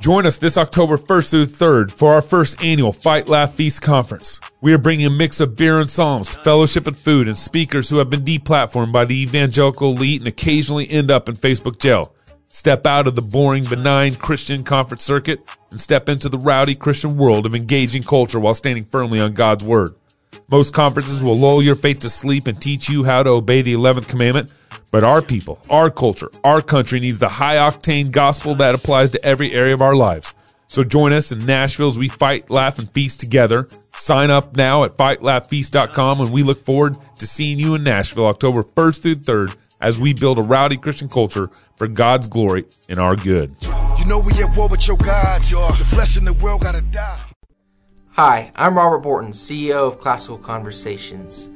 Join us this October 1st through 3rd for our first annual Fight Laugh Feast conference. We are bringing a mix of beer and psalms, fellowship and food, and speakers who have been deplatformed by the evangelical elite and occasionally end up in Facebook jail. Step out of the boring, benign Christian conference circuit and step into the rowdy Christian world of engaging culture while standing firmly on God's word. Most conferences will lull your faith to sleep and teach you how to obey the 11th commandment, but our people, our culture, our country needs the high octane gospel that applies to every area of our lives. So join us in Nashville as we fight, laugh, and feast together. Sign up now at fightlaughfeast.com and we look forward to seeing you in Nashville October 1st through 3rd as we build a rowdy Christian culture for God's glory and our good. You know we at war with your flesh the world gotta die. Hi, I'm Robert Borton, CEO of Classical Conversations.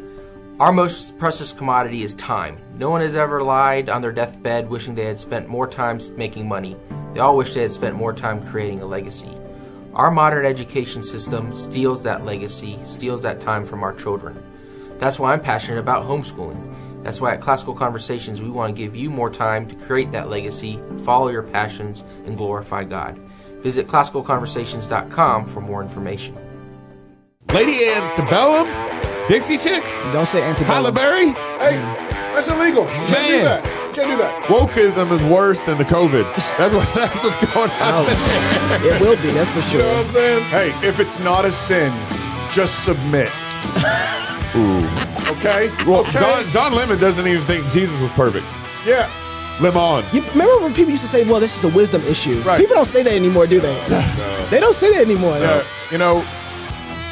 Our most precious commodity is time. No one has ever lied on their deathbed wishing they had spent more time making money. They all wish they had spent more time creating a legacy. Our modern education system steals that legacy, steals that time from our children. That's why I'm passionate about homeschooling. That's why at Classical Conversations we want to give you more time to create that legacy, follow your passions, and glorify God. Visit classicalconversations.com for more information. Lady Antebellum, Dixie Chicks, Don't say antebellum. Halle Berry. Hey, that's illegal. You can't Man. do that. You can't do that. Wokeism is worse than the COVID. That's what that's what's going on. Ouch. it will be, that's for You know what sure. I'm saying? Hey, if it's not a sin, just submit. Ooh. Okay? Well, okay? Don, Don Lemon doesn't even think Jesus was perfect. yeah. Lemon. You remember when people used to say, well, this is a wisdom issue? Right. People don't say that anymore, do they? They don't say that anymore. Uh, you know,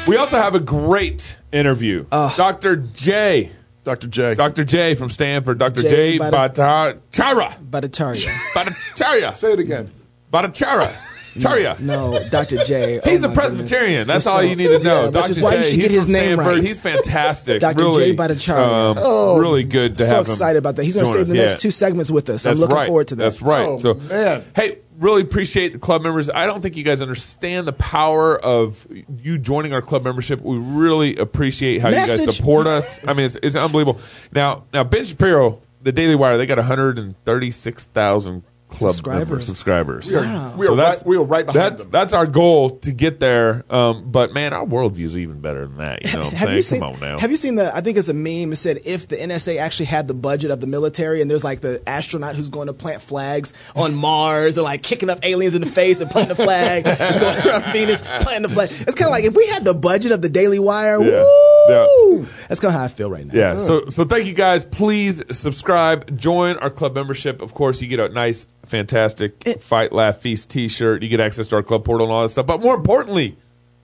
We also have a great interview. Dr. J. Dr. J. Dr. J from Stanford. Dr. J. J. Bhatta- Bhattacharya. Bhattacharya. Bhattacharya. Say it again. Bhattacharya. Charya. No, Dr. J. He's oh a Presbyterian. goodness. That's all you need to know. Yeah, which Dr. is why J. you should he's get his from name Stanford. right. He's fantastic. Dr. Really, J. Bhattacharya. Um, really good to so have him. excited about that. He's going to stay in the next Yeah. two segments with us. I'm looking right. forward to that. That's right. Oh, so, man. hey, really appreciate the club members. I don't think you guys understand the power of you joining our club membership. We really appreciate how you guys support us. I mean, it's, it's unbelievable. Now, now Ben Shapiro, the Daily Wire, they got 136,000 club Subscribers. member subscribers. We are, we are, that's- right, we are right behind that's, them. That's our goal to get there. Um, but man, our worldview is even better than that. You know what I'm have saying? you seen? Come on now. Have you seen the? I think it's a meme. It said if the NSA actually had the budget of the military, and there's like the astronaut who's going to plant flags on Mars, and like kicking up aliens in the face and planting the flag, and going around Venus planting the flag. It's kind of like if we had the budget of the Daily Wire. Yeah. Woo! That's kind of how I feel right now. Yeah. So so thank you guys. Please subscribe, join our club membership. Of course, you get a nice, fantastic Fight Laugh Feast T-shirt. You get access to our club portal and all that stuff. But more importantly,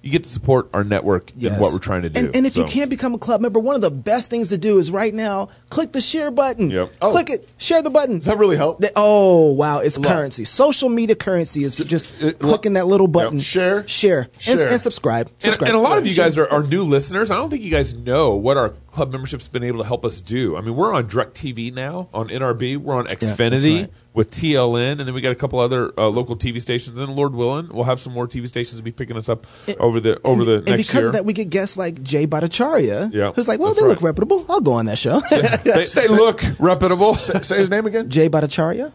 you get to support our network Yes. and what we're trying to do. And, and if you can't become a club member, one of the best things to do is right now click the share button. Yep. Oh. Click it, share the button. Does that really help? That- oh wow, it's currency. Social media currency is just it- uh, clicking that little button. Share. share, And, Share. and subscribe. and, subscribe. and a lot of you share. guys are, are new listeners. I don't think you guys know what our club membership's been able to help us do. I mean, we're on DirecTV now, on NRB. We're on that's Xfinity right. with TLN, and then we got a couple other uh, local TV stations. And Lord willing, we'll have some more TV stations be picking us up over the over the next and next because year. of that, we get guests like Jay Bhattacharya, Yeah, who's like, well, that's they look reputable. I'll go on that show. they, they look reputable. Say his name again. Jay Bhattacharya.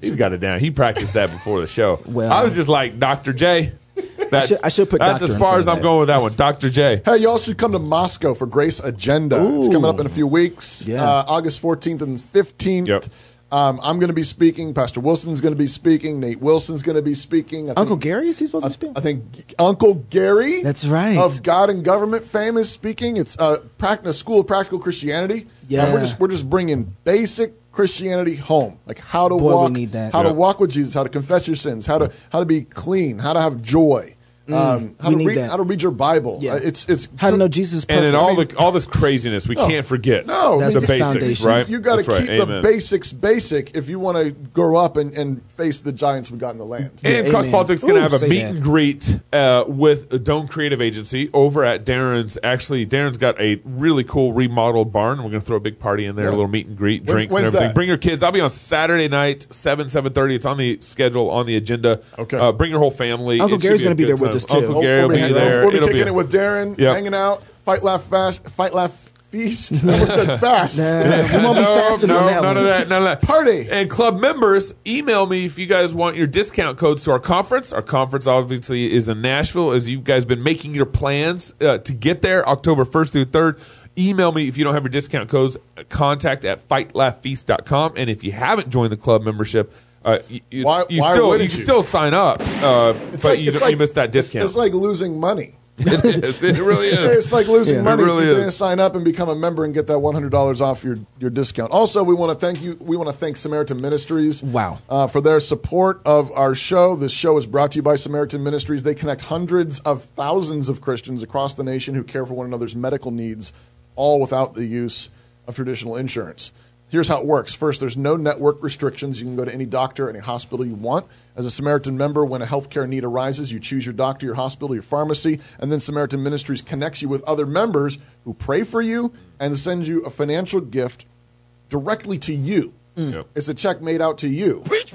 He's got it down. He practiced that before the show. Well- I was just like Dr. J. That's, should- I should put That's doctor as in far front as I'm going with that one, Dr. J. Hey, y'all should come to Moscow for Grace Agenda. It's coming up in a few weeks. Yeah. Uh, August 14th and 15th. Yep. Um, I'm going to be speaking. Pastor Wilson's going to be speaking. Nate Wilson's going to be speaking. I Uncle Gary is he supposed I, to speak? I think Uncle Gary. That's right. Of God and Government fame is speaking. It's uh, prac- a school of practical Christianity. Yeah. Uh, we're just we're just bringing basic Christianity home, like how to Boy, we walk, need that. how Yeah. to walk with Jesus, how to confess your sins, how to how to be clean, how to have joy, um, how Mm. to need read that. how to read your Bible. Yeah. Uh, it's it's How to know Jesus is And in all I mean- the all this craziness, we can't forget No, That's the the basics, foundation. right? You got to That's right. keep the Amen. basics basic if you want to grow up and, and face the giants we got in the land. And Yeah, Cross amen. Politics going to have a say meet that. and greet uh, with Dome Creative Agency over at Darren's. Actually, Darren's got a really cool remodeled barn. We're going to throw a big party in there, a little meet and greet, When's- drinks when's and everything. that? Bring your kids. I'll be on Saturday night, seven seven thirty. It's on the schedule, on the agenda. Okay. Uh, bring your whole family. Uncle It should Gary's be a gonna be good there with time. us, too. Uncle Gary will we'll be be, there. We'll be It'll kicking a- it with Darren, Yep. hanging out, fight, laugh, fast, fight, laugh, feast. I almost said fast. Nah, we won't be No, fasting no, on that none one. of that, none of that. Party. And club members, email me if you guys want your discount codes to our conference. Our conference obviously is in Nashville. As you guys been making your plans uh, to get there, October first through third. Email me if you don't have your discount codes. Contact at fightlaughfeast.com. And if you haven't joined the club membership, uh, you, Why- you why still you can you? still sign up, uh, but like- you, it's you like- missed that discount. It's, like losing money. it is. It really is. It's like losing Yeah. money It really if you is. didn't sign up and become a member and get that one hundred dollars off your, your discount. Also, we want to thank you. We want to thank Samaritan Ministries. Wow. uh, for their support of our show. This show is brought to you by Samaritan Ministries. They connect hundreds of thousands of Christians across the nation who care for one another's medical needs, all without the use of traditional insurance. Here's how it works. First, there's no network restrictions. You can go to any doctor, any hospital you want. As a Samaritan member, when a healthcare need arises, you choose your doctor, your hospital, your pharmacy, and then Samaritan Ministries connects you with other members who pray for you and send you a financial gift directly to you. Yep. It's a check made out to you. Preach,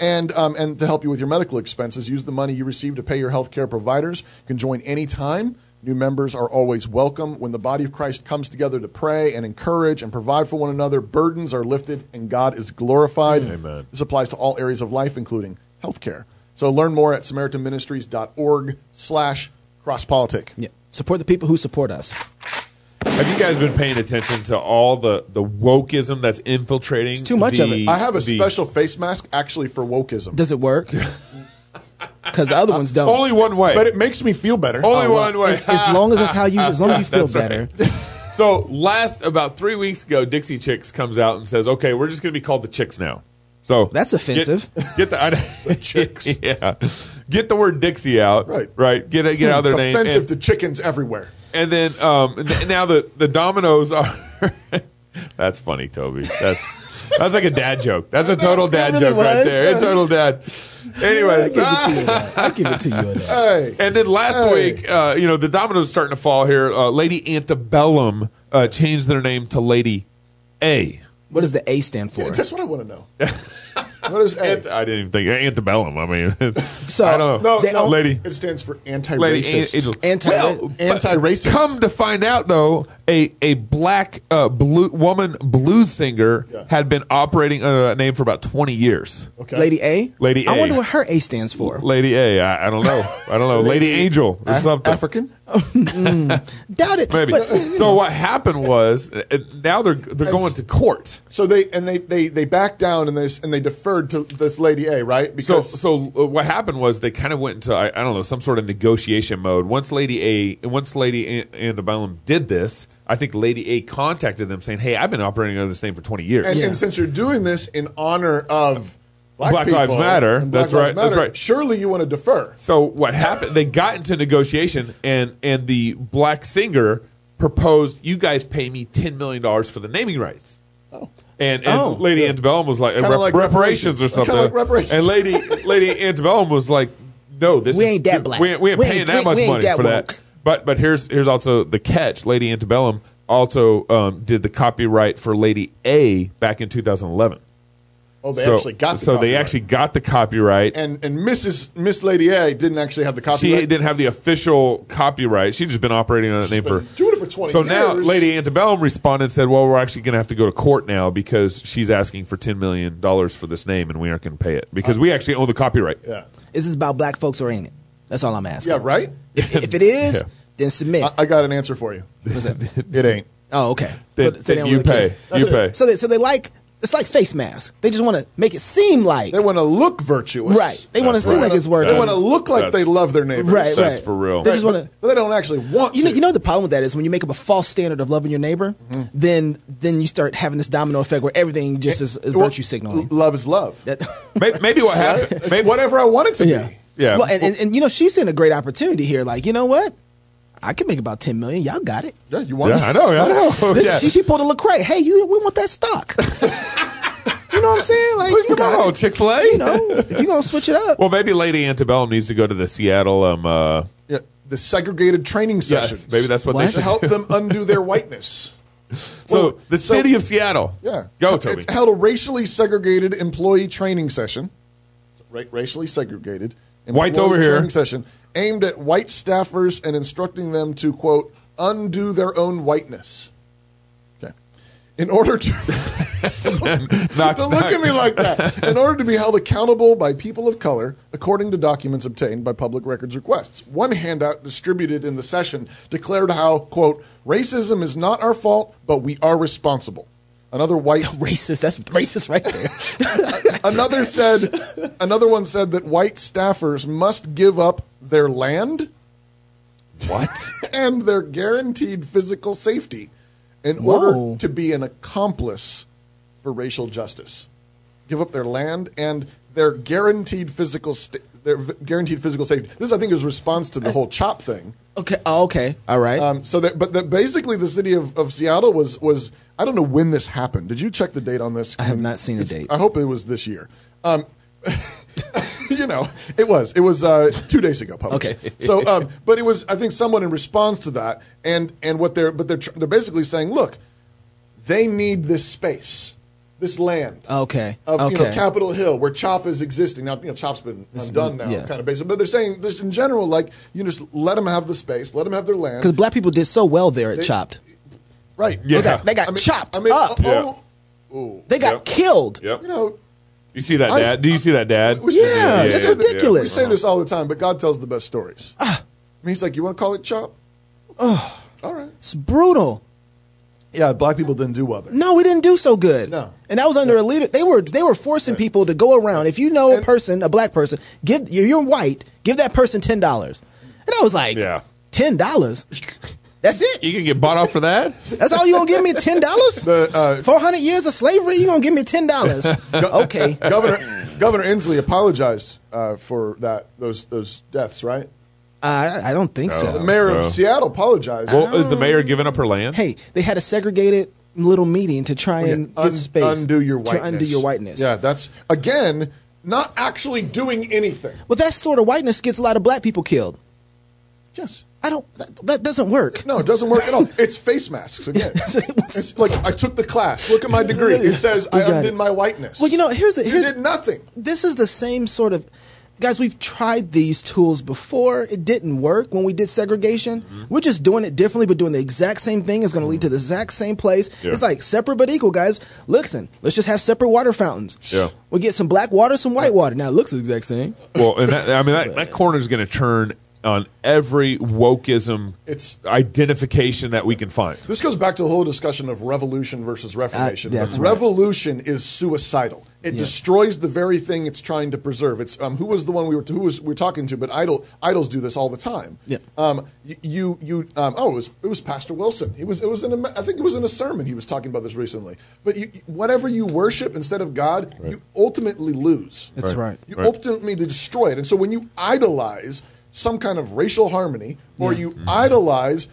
And, um, and to help you with your medical expenses, use the money you receive to pay your healthcare providers. You can join anytime. New members are always welcome. When the body of Christ comes together to pray and encourage and provide for one another, burdens are lifted and God is glorified. Amen. This applies to all areas of life, including healthcare. So learn more at samaritanministries.org slash crosspolitic. Yeah. Support the people who support us. Have you guys been paying attention to all the, the wokeism that's infiltrating? It's too much of it. I have a the- special face mask actually for wokeism. Does it work? Because the other ones don't. Only one way. but it makes me feel better. Only Oh, well, one way. As, as long as that's how you, as long as you feel That's better. So last about three weeks ago, Dixie Chicks comes out and says, "Okay, we're just going to be called the Chicks now." So That's offensive. Get, get the, I, The chicks. yeah, get the word Dixie out. Right. right. Get it, get out it's their name. offensive And, to chickens everywhere. and then um, and th- now the the Dominoes are. that's funny, Toby. That's that's like a dad joke. That's a total dad really joke right there. A total dad. Anyways, I give it to you. on. I give it to you. Hey. And then last Hey. week, uh, you know, the dominoes starting to fall here. Uh, Lady Antebellum uh, changed their name to Lady A. What does the A stand for? That's what I want to know. what is A? Ant- I didn't even think Antebellum. I mean, So, I don't know. no, no, Lady- It stands for anti-racist. Angel. Anti- well, Anti-racist. Come to find out, though, a a black uh, blue woman blues singer Yeah. had been operating under that name for about twenty years. okay. Lady A? Lady I A. wonder what her A stands for. Lady A. I, I don't know. I don't know. Lady Angel or Af- something. African. Doubt it. Maybe. But, so what happened was uh, now they're they're going to court. So they and they they they backed down and they and they deferred to this Lady A, right? So, Because so uh, what happened was they kind of went into I, I don't know some sort of negotiation mode. Once Lady A, once Lady A- Antebellum did this, I think Lady A contacted them saying, "Hey, I've been operating under this name for twenty years." and, and since you're doing this in honor of black, Black people Lives Matter, Black that's Lives right, that's right. Surely you want to defer. so what happened? They got into negotiation, and and the black singer proposed, "You guys pay me ten million dollars for the naming rights." Oh. And, and Oh. Lady Antebellum was like, rep- like reparations, reparations. or something. Like reparations. And Lady Lady Antebellum was like, no, this We is- ain't that black. We, ain't- we ain't We paying ain't- that we- much we ain't money that for woke. that. But but here's here's also the catch. Lady Antebellum also um, did the copyright for Lady A back in 2011. Oh, they so actually got the so they actually got the copyright. and and Mrs. Miss Lady A didn't actually have the copyright. she didn't have the official copyright. She's just been operating on that name for doing it for 20 So now. Lady Antebellum responded and said, "Well, we're actually going to have to go to court now because she's asking for ten million dollars for this name, and we aren't going to pay it because we actually own the copyright." yeah, is this about black folks or ain't it? That's all I'm asking. yeah, right. If, if it is, Yeah. Then submit. I, I got an answer for you. What's that? It ain't. Oh, okay. Then, they then don't you really pay. That's You it. pay. So they, so they like it's like face masks. They just want to make it seem like They want to look virtuous, right. They want to seem right. like it's working. They want to look like they love their neighbors. right, That's right. for real. They just want to. but, but they don't actually want You know, to. you know the problem with that is when you make up a false standard of loving your neighbor, mm-hmm. then then you start having this domino effect where everything just is, is Well, virtue signaling. l- Love is love. That- Maybe, maybe what happened? Maybe, whatever I want it to yeah, be. Yeah. Well, and, and, and you know she's in a great opportunity here. Like you know what, I can make about ten million. Y'all got it. Yeah, you want. yeah, I know. I know. This, yeah. she, she pulled a Lecrae. Hey, you, we want that stock. you know what I'm saying? Like you Come got on. Chick Fil A. You know, if you're gonna switch it up, Well, maybe Lady Antebellum needs to go to the Seattle. Um, uh, Yeah, the segregated training sessions. yes, maybe that's what, What? they to should help them undo their whiteness. So Well, the so- city of Seattle. Yeah, go Toby. It's held a racially segregated employee training session. Ra- racially segregated. Whites over here. Training session aimed at white staffers and instructing them to quote undo their own whiteness. Okay. In order to don't look at me like that. In order to be held accountable by people of color, according to documents obtained by public records requests. One handout distributed in the session declared how, quote, racism is not our fault, but we are responsible. Another white Racist. That's racist right there. another said another one said that white staffers must give up their land What? and their guaranteed physical safety in order Whoa. to be an accomplice for racial justice. Give up their land and their guaranteed physical sta- their v- guaranteed physical safety. This, I think, is response to the whole chop thing. Okay. Oh, okay. All right. Um, so that, but that basically, the city of, of Seattle was was I don't know when this happened. Did you check the date on this? I have not seen a date. I hope it was this year. Um, you know, it was. It was uh, two days ago. Published. Okay. so, um, but it was. I think someone in response to that, and and what they're but they're tr- they're basically saying, look, they need this space, this land. okay. Of okay. you know Capitol Hill, where CHOP is existing now, you know CHOP's been undone now, yeah. kind of basically. But they're saying this in general, like you just let them have the space, let them have their land, Because black people did so well there at They- Chopped. right? Yeah. They got, they got I mean, chopped I mean, up. oh, oh, they got Yep. killed. Yep. you know, You see that, I- Dad? Do you see that, Dad? we say- Yeah, we that's say- ridiculous. We say this all the time, but God tells the best stories. Ah. I mean, he's like, you want to call it CHOP? Oh, all right. It's brutal. Yeah, black people didn't do well there. No, we didn't do so good. No. and that was under a leader. They were they were forcing people to go around. If you know a person, a black person, give you're, you're white, give that person ten dollars. And I was like, Yeah. ten dollars. That's it. You can get bought off for that? That's all you gonna give me ten dollars? Uh, Four hundred years of slavery, you gonna give me ten dollars? okay. Governor Governor Inslee apologized uh, for that those those deaths, right? I I don't think so. The mayor no. of Seattle apologized. Well, is the mayor giving up her land? Hey, they had a segregated little meeting to try and Un- get space. undo your to whiteness. undo your whiteness. Yeah, that's again not actually doing anything. Well, that sort of whiteness gets a lot of black people killed. Yes. I don't. That, that doesn't work. No, it doesn't work at all. It's face masks again. it's like I took the class. Look at my degree. It says I undid it. my whiteness. Well, you know, here's the you here's, did nothing. this is the same sort of guys we've tried these tools before it didn't work when we did segregation Mm-hmm. we're just doing it differently but doing the exact same thing is going to lead to the exact same place Yeah. it's like separate but equal guys listen let's just have separate water fountains Yeah. we'll get some black water some white water now it looks the exact same Well, and that, I mean that, that corner is going to turn on every wokeism It's- identification that we can find. This goes back to the whole discussion of revolution versus reformation. Uh, that's right. revolution is suicidal. It Yeah. destroys the very thing it's trying to preserve. It's um, who was the one we were who was we were talking to, but idol idols do this all the time. Yeah. Um, you you um, oh it was it was Pastor Wilson. He was it was in a, I think it was in a sermon he was talking about this recently. But you, whatever you worship instead of God, you ultimately lose. that's Right. right, You Right. ultimately destroy it. And so when you idolize some kind of racial harmony or Yeah. you idolize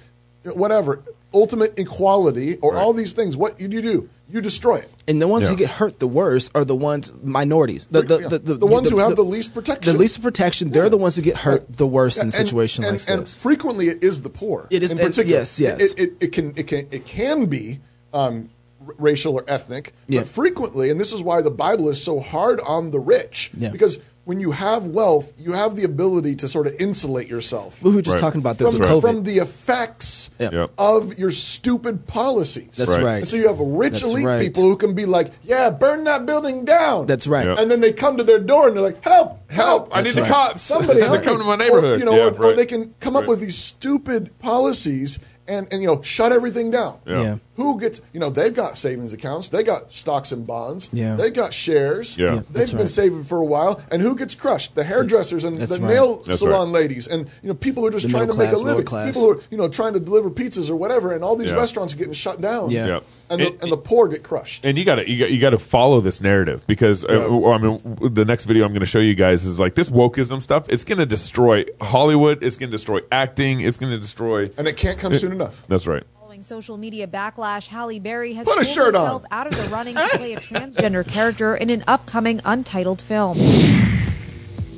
whatever, ultimate equality or Right. all these things, what you do? you do? You destroy it. and the ones who get hurt the worst are the ones minorities the, the, Yeah. the, the, The ones who have the least protection. the least protection they're the ones who get hurt Right. the worst Yeah, in and- situations and, like and this frequently it is the poor. It is- in and- particular. yes, yes. It, it, it can it can it can be um, racial or ethnic, Yeah. but frequently, and this is why the Bible is so hard on the rich, Yeah. because when you have wealth, you have the ability to sort of insulate yourself we were just Right. talking about this from, with covid from the effects Yeah. Yep. of your stupid policies. that's Right. right, And so you have rich That's elite right. people who can be like, "Yeah, burn that building down." That's right. Yep. And then they come to their door and they're like, "Help! Help! I need That's the right. cops. Somebody to help come to my neighborhood. Or, you know, yeah, or, or right. they can come up Right. with these stupid policies and, and you know shut everything down. Yeah. Yeah. Who gets you know they've got savings accounts, they got stocks and bonds, Yeah. they got shares, Yeah. Yeah, they've been right. saving for a while, and who gets crushed? The hairdressers and That's the right. nail That's salon right. ladies, and you know people who are just The trying to middle make a class, lower living, class. people who are you know trying to deliver pizzas or whatever, and all these Yeah. restaurants are getting shut down. Yeah. Yeah. And, the, and the poor get crushed. and you got to you got you got to follow this narrative because uh, I mean the next video I'm going to show you guys is like this wokeism stuff. It's going to destroy Hollywood. It's going to destroy acting. It's going to destroy. and it can't come soon enough. That's right. Social media backlash, Halle Berry has Put a pulled shirt on. herself out of the running to play a transgender character in an upcoming untitled film.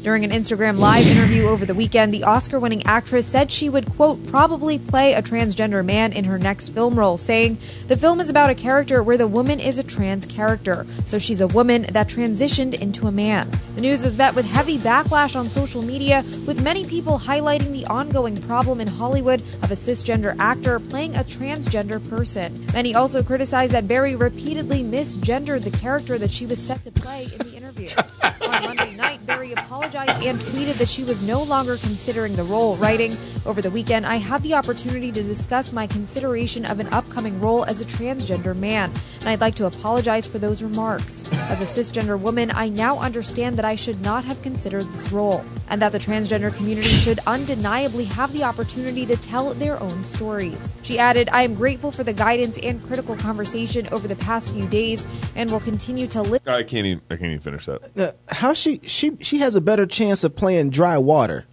During an Instagram Live interview over the weekend, the Oscar winning actress said she would, quote, probably play a transgender man in her next film role, saying, The film is about a character where the woman is a trans character, so she's a woman that transitioned into a man. The news was met with heavy backlash on social media, with many people highlighting the ongoing problem in Hollywood of a cisgender actor playing a transgender person. Many also criticized that Berry repeatedly misgendered the character that she was set to play in the interview. on Monday night, Berry apologized and tweeted that she was no longer considering the role, writing, Over the weekend, I had the opportunity to discuss my consideration of an upcoming role as a transgender man, and I'd like to apologize for those remarks. As a cisgender woman, I now understand that I should not have considered this role, and that the transgender community should undeniably have the opportunity to tell their own stories. She added, I am grateful for the guidance and critical conversation over the past few days, and will continue to live. I can't even. I can't even finish that. Uh, how she she she has a better chance of playing dry water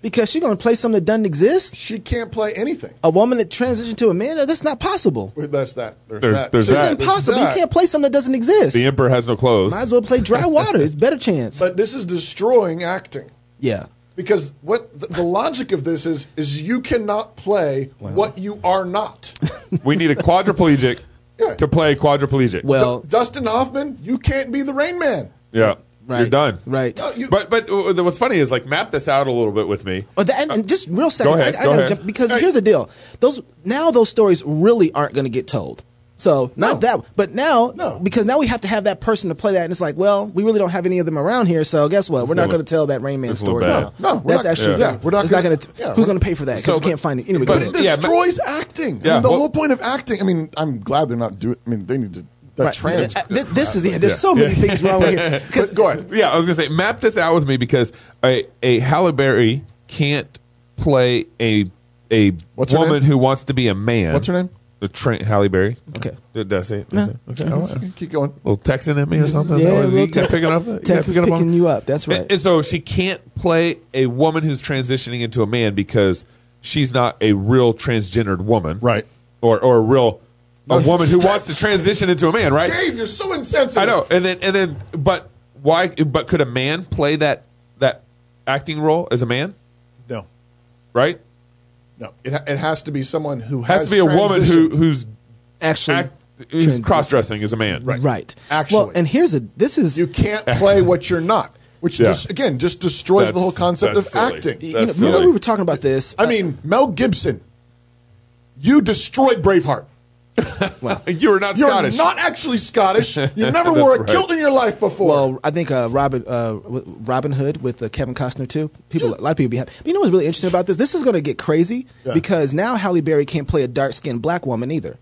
because she's gonna play something that doesn't exist. She can't play anything. A woman that transitioned to a man, that's not possible. That's that. There's, There's- that. there's So that. It's There's impossible. You can't play something that doesn't exist. The emperor has no clothes. Might as well play dry water. It's better chance. But this is destroying acting. yeah. Because what the, the logic of this is is you cannot play what you are not. we need a quadriplegic Yeah. to play quadriplegic. Well, Dustin Hoffman, you can't be the Rain Man. yeah, right. you're done. Right. No, you- But but uh, what's funny is like map this out a little bit with me. But that, and, and just real second, Go ahead, I, I go gotta ahead. jump because Hey. here's the deal: those now those stories really aren't going to get told. So not No. that, but now No. because now we have to have that person to play that, and it's like, well, we really don't have any of them around here. So guess what? We're not going to tell that Rain Man story. bad. now. No, we're that's not- actually yeah, we're not it's not gonna- going to. yeah, who's going to pay for that? Because So, we can't find it anyway. but go It ahead. Yeah, destroys acting. Yeah, I mean, the well- whole point of acting. I mean, I'm glad they're not doing. I mean, they need to. Right. trans. Uh, thi- this is yeah. There's so many things wrong with here. Because But go ahead. Yeah, I was gonna say map this out with me because a a Halle Berry can't play a a What's woman who wants to be a man. What's her name? The Trent Halle Berry. Okay. Did, did I say it? Did it? Okay. all right. Keep going. little texting at me or something. Yeah, that what- little you guys text- picking up? You guys Texas picking up on- you up. That's right. And, and so she can't play a woman who's transitioning into a man because she's not a real transgendered woman, Right. Or or a real a woman who wants to transition into a man, right? Gabe, you're so insensitive. I know. And then and then but why? But could a man play that that acting role as a man? No, Right? No. It, ha- it has to be someone who Has, has to be a woman who who's Actually, act, who's cross dressing as a man. Right. right. Actually. well, and here's a. This is You can't play what you're not, which Yeah. just again just destroys the whole concept of silly. acting. you know, That's remember we were talking about this. I mean, Mel Gibson, you destroyed Braveheart. You are not You're Scottish. not actually Scottish. You've never wore a right. kilt in your life before. Well, I think uh, Robin uh, Robin Hood with uh, Kevin Costner too. People, a lot of people be happy. But you know what's really interesting about this? This is going to get crazy Yeah. because now Halle Berry can't play a dark skinned black woman either.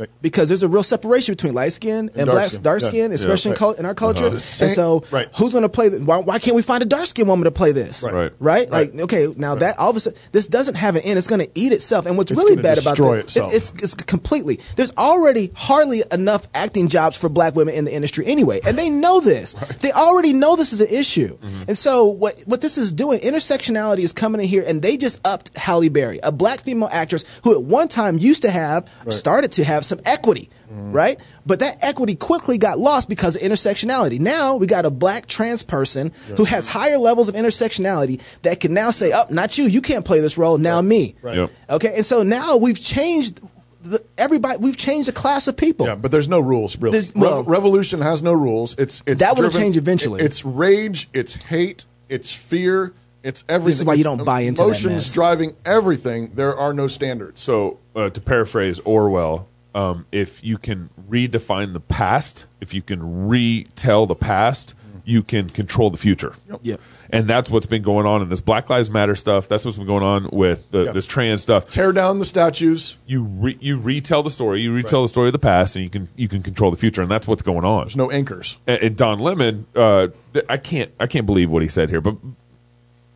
Right. Because there's a real separation between light skin and, dark black skin. dark Yeah. especially Yeah. in, cul- in our culture. Uh-huh. And so, right. who's going to play? The, why, why can't we find a dark skinned woman to play this? Right. Right. Right? Like, okay, now that all of a sudden, this doesn't have an end. It's going to eat itself. And what's It's really bad about this, itself. it's it's completely. There's already hardly enough acting jobs for black women in the industry anyway, and they know this. They already know this is an issue. Mm-hmm. And so what what this is doing, intersectionality is coming in here, and they just upped Halle Berry, a black female actress who at one time used to have started to have some equity. Mm-hmm. Right, but that equity quickly got lost because of intersectionality. Now we got a black trans person who has higher levels of intersectionality that can now say, "Oh, not you. You can't play this role. Now me." Right. Yep. Okay, and so now we've changed the, everybody. We've changed the class of people. Yeah, but there's no rules really. There's- well- Rev- Revolution has no rules. It's it's That will driven- change eventually. it- It's rage. It's hate. It's fear. It's everything. This is why you It's don't buy into that emotions mess. driving everything. There are no standards. So, uh, to paraphrase Orwell, um, if you can redefine the past, if you can retell the past, you can control the future. Yep. And that's what's been going on in this Black Lives Matter stuff. That's what's been going on with the, Yep. this trans stuff. Tear down the statues. You re, you retell the story. You retell the story of the past, and you can you can control the future. And that's what's going on. There's no anchors. And, and Don Lemon, uh, I can't I can't believe what he said here, but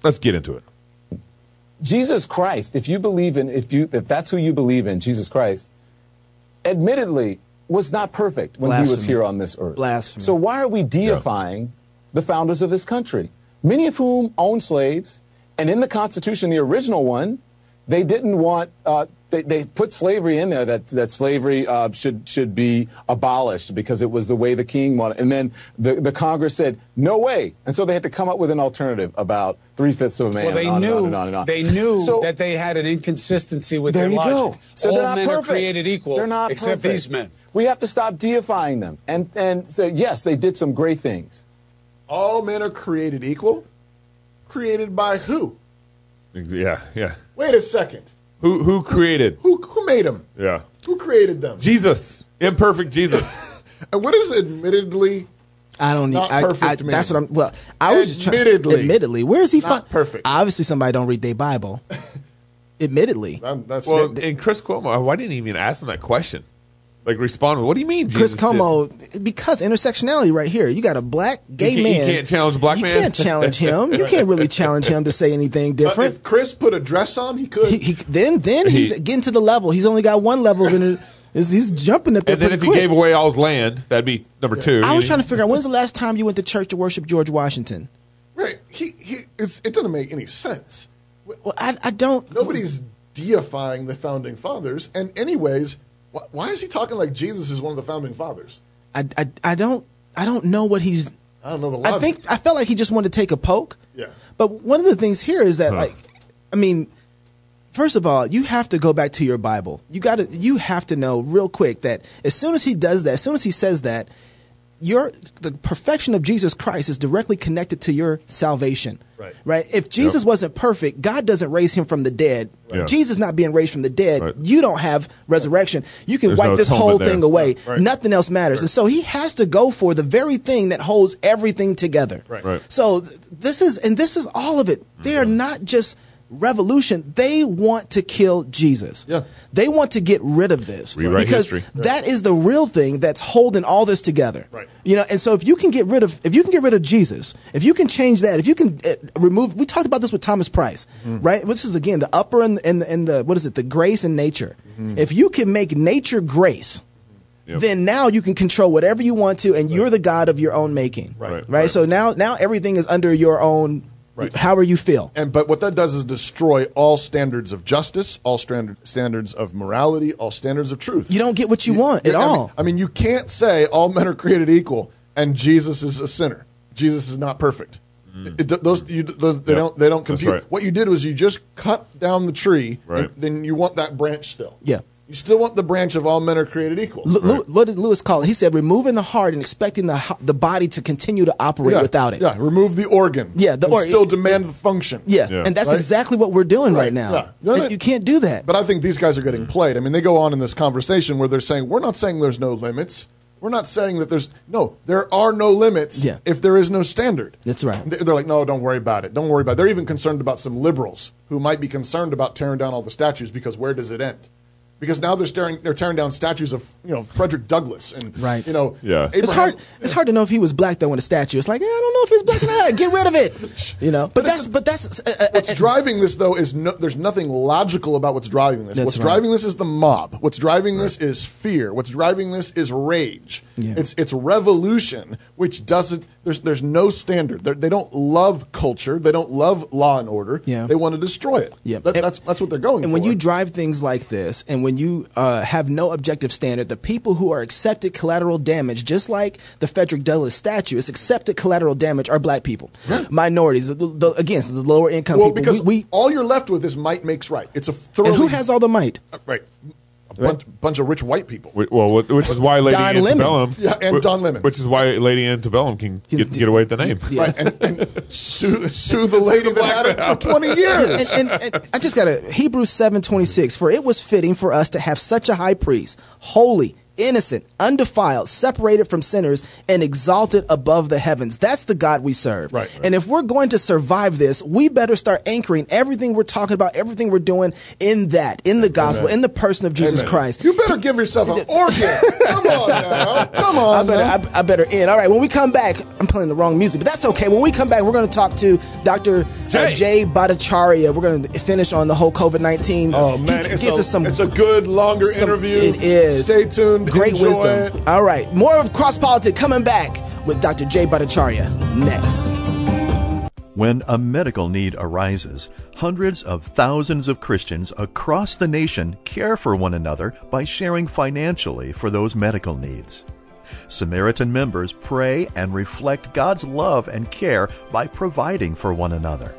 let's get into it. Jesus Christ, if you believe in, if you, if that's who you believe in, Jesus Christ, admittedly was not perfect when he was here on this earth. Blasphemy. So why are we deifying the founders of this country, many of whom owned slaves, and in the Constitution, the original one, they didn't want uh, they, they put slavery in there that that slavery uh, should should be abolished because it was the way the king wanted. And then the, the Congress said no way, and so they had to come up with an alternative about three fifths of a man. Well, they and on knew and on and on and on. they knew So- that they had an inconsistency with there their you logic. go. So All they're not men perfect. are created equal, They're not except perfect. these men. We have to stop deifying them. And and so yes, they did some great things. All men are created equal. Created by who? Yeah, yeah. Wait a second. Who who created? Who who made them? Yeah. Who created them? Jesus. Imperfect Jesus. And what is admittedly I don't need. Not I, perfect, I, man. That's what I'm. Well, I was just trying- Admittedly. admittedly, where is he? Not fi- perfect. Obviously, somebody don't read their Bible. admittedly, I'm- that's well, it. and Chris Cuomo, why didn't he even ask him that question? Like respond with, what do you mean, Chris Jesus Cuomo, did- because intersectionality right here. You got a black gay can't- you man. can't challenge a black you man? can't challenge him. You can't really challenge him to say anything uh, But different. if Chris put a dress on, he could. he, he, then then he's getting to the level. He's only got one level, and he's, he's jumping up there And then pretty if he quick. gave away all his land, that'd be number two. I was You- trying to figure out when's the last time you went to church to worship George Washington. right. He, he, it's, it doesn't make any sense. Well, I, I don't. Nobody's deifying the founding fathers. And, anyways, wh- why is he talking like Jesus is one of the founding fathers? I, I, I don't. I don't know what he's. I don't know the I think I felt like he just wanted to take a poke. Yeah. But one of the things here is that, like, I mean, first of all, you have to go back to your Bible. You got to. You have to know real quick that as soon as he does that, as soon as he says that, your the perfection of Jesus Christ is directly connected to your salvation. Right. Right. If Jesus Yep. wasn't perfect, God doesn't raise him from the dead. Right. Jesus not being raised from the dead, Right. you don't have resurrection. You can There's wipe no this atonement whole there. thing away. Right. Nothing else matters. And so he has to go for the very thing that holds everything together. Right. Right. So this is and this is all of it. They are mm-hmm. not just revolution. They want to kill Jesus. Yeah. They want to get rid of this Rewrite because history. that is the real thing that's holding all this together. Right. You know, and so if you can get rid of if you can get rid of Jesus, if you can change that, if you can uh, remove we talked about this with Thomas Price, right? This is again the upper and and the, and the what is it? The grace and nature. If you can make nature grace, Yep. then now you can control whatever you want to, and you're the god of your own making. Right. Right. So now, now everything is under your own. Right. However you feel. And but what that does is destroy all standards of justice, all standard, standards of morality, all standards of truth. You don't get what you want at I mean- all. I mean, you can't say all men are created equal and Jesus is a sinner. Jesus is not perfect. It, it- those you, those, they Yep. don't they don't Mm. Compute. right. What you did was you just cut down the tree, Right. and then you want that branch still. Yeah. You still want the branch of all men are created equal. Lu- Lu- what did Lewis call it? He said, removing the heart and expecting the ho- the body to continue to operate yeah. without it. Yeah, remove the organ. Yeah, the organ. still demand the function. Yeah, Yeah. and that's Right? exactly what we're doing right, Right, now. yeah. No, And no. you can't do that. But I think these guys are getting mm-hmm. played. I mean, they go on in this conversation where they're saying, we're not saying there's no limits. We're not saying that there's no, there are no limits Yeah. if there is no standard. That's right. They- They're like, no, don't worry about it. Don't worry about it. They're even concerned about some liberals who might be concerned about tearing down all the statues because where does it end? Because now they're staring, they're tearing down statues of you know Frederick Douglass and Right. you know Yeah. it's Abraham- hard. It's hard to know if he was black though in a statue. It's like eh, I don't know if he's black or not. Get rid of it. You know. But that's but that's uh, uh, What's uh, driving this, though, is no, there's nothing logical about what's driving this. What's right. driving this is the mob. What's driving this is fear. What's driving this is rage. Yeah. It's it's revolution, which doesn't. There's there's no standard. They're, they don't love culture. They don't love law and order. Yeah. They want to destroy it. Yeah. That- And- that's that's what they're going And for. when you drive things like this, and when you uh, have no objective standard, the people who are accepted collateral damage, just like the Frederick Douglass statue, is accepted collateral damage are black people, minorities. The, the, again, so the lower income well, people. because we, we- all you're left with is might makes right. It's a thoroughly and who has all the might? right a bunch, bunch of rich white people. Wh- Well, which is why Lady Don Antebellum, Lemon. Yeah, and Don Lemon. which is why Lady Antebellum can get, get away with the name. Yeah. Right, and, and sue, sue the lady that had it for 20 years. and, and, and I just got a Hebrews seven twenty six. For it was fitting for us to have such a high priest, holy, innocent, undefiled, separated from sinners, and exalted above the heavens. That's the God we serve. Right. And if we're going to survive this, we better start anchoring everything we're talking about, everything we're doing in that, in the gospel, in the person of Jesus Amen. Christ. You better give yourself an organ. Come on now. Come I better. I, I better end. All right, when we come back, I'm playing the wrong music, but that's okay. When we come back, we're going to talk to Dr. Uh, Jay. Jay Bhattacharya. We're going to finish on the whole COVID 19. Oh man, it's gives a, us some it's a good longer some- interview. It is. Stay tuned. Great Enjoy wisdom. it. All right. More of Cross Politics coming back with Dr. Jay Bhattacharya next. When a medical need arises, hundreds of thousands of Christians across the nation care for one another by sharing financially for those medical needs. Samaritan members pray and reflect God's love and care by providing for one another.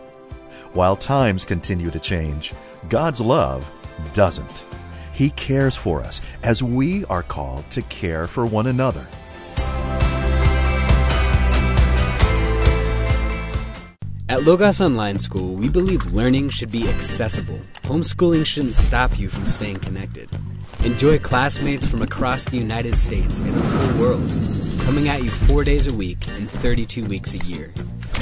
While times continue to change, God's love doesn't. He cares for us as we are called to care for one another. At Logos Online School, we believe learning should be accessible. Homeschooling shouldn't stop you from staying connected. Enjoy classmates from across the United States and the whole world, coming at you four days a week and 32 weeks a year.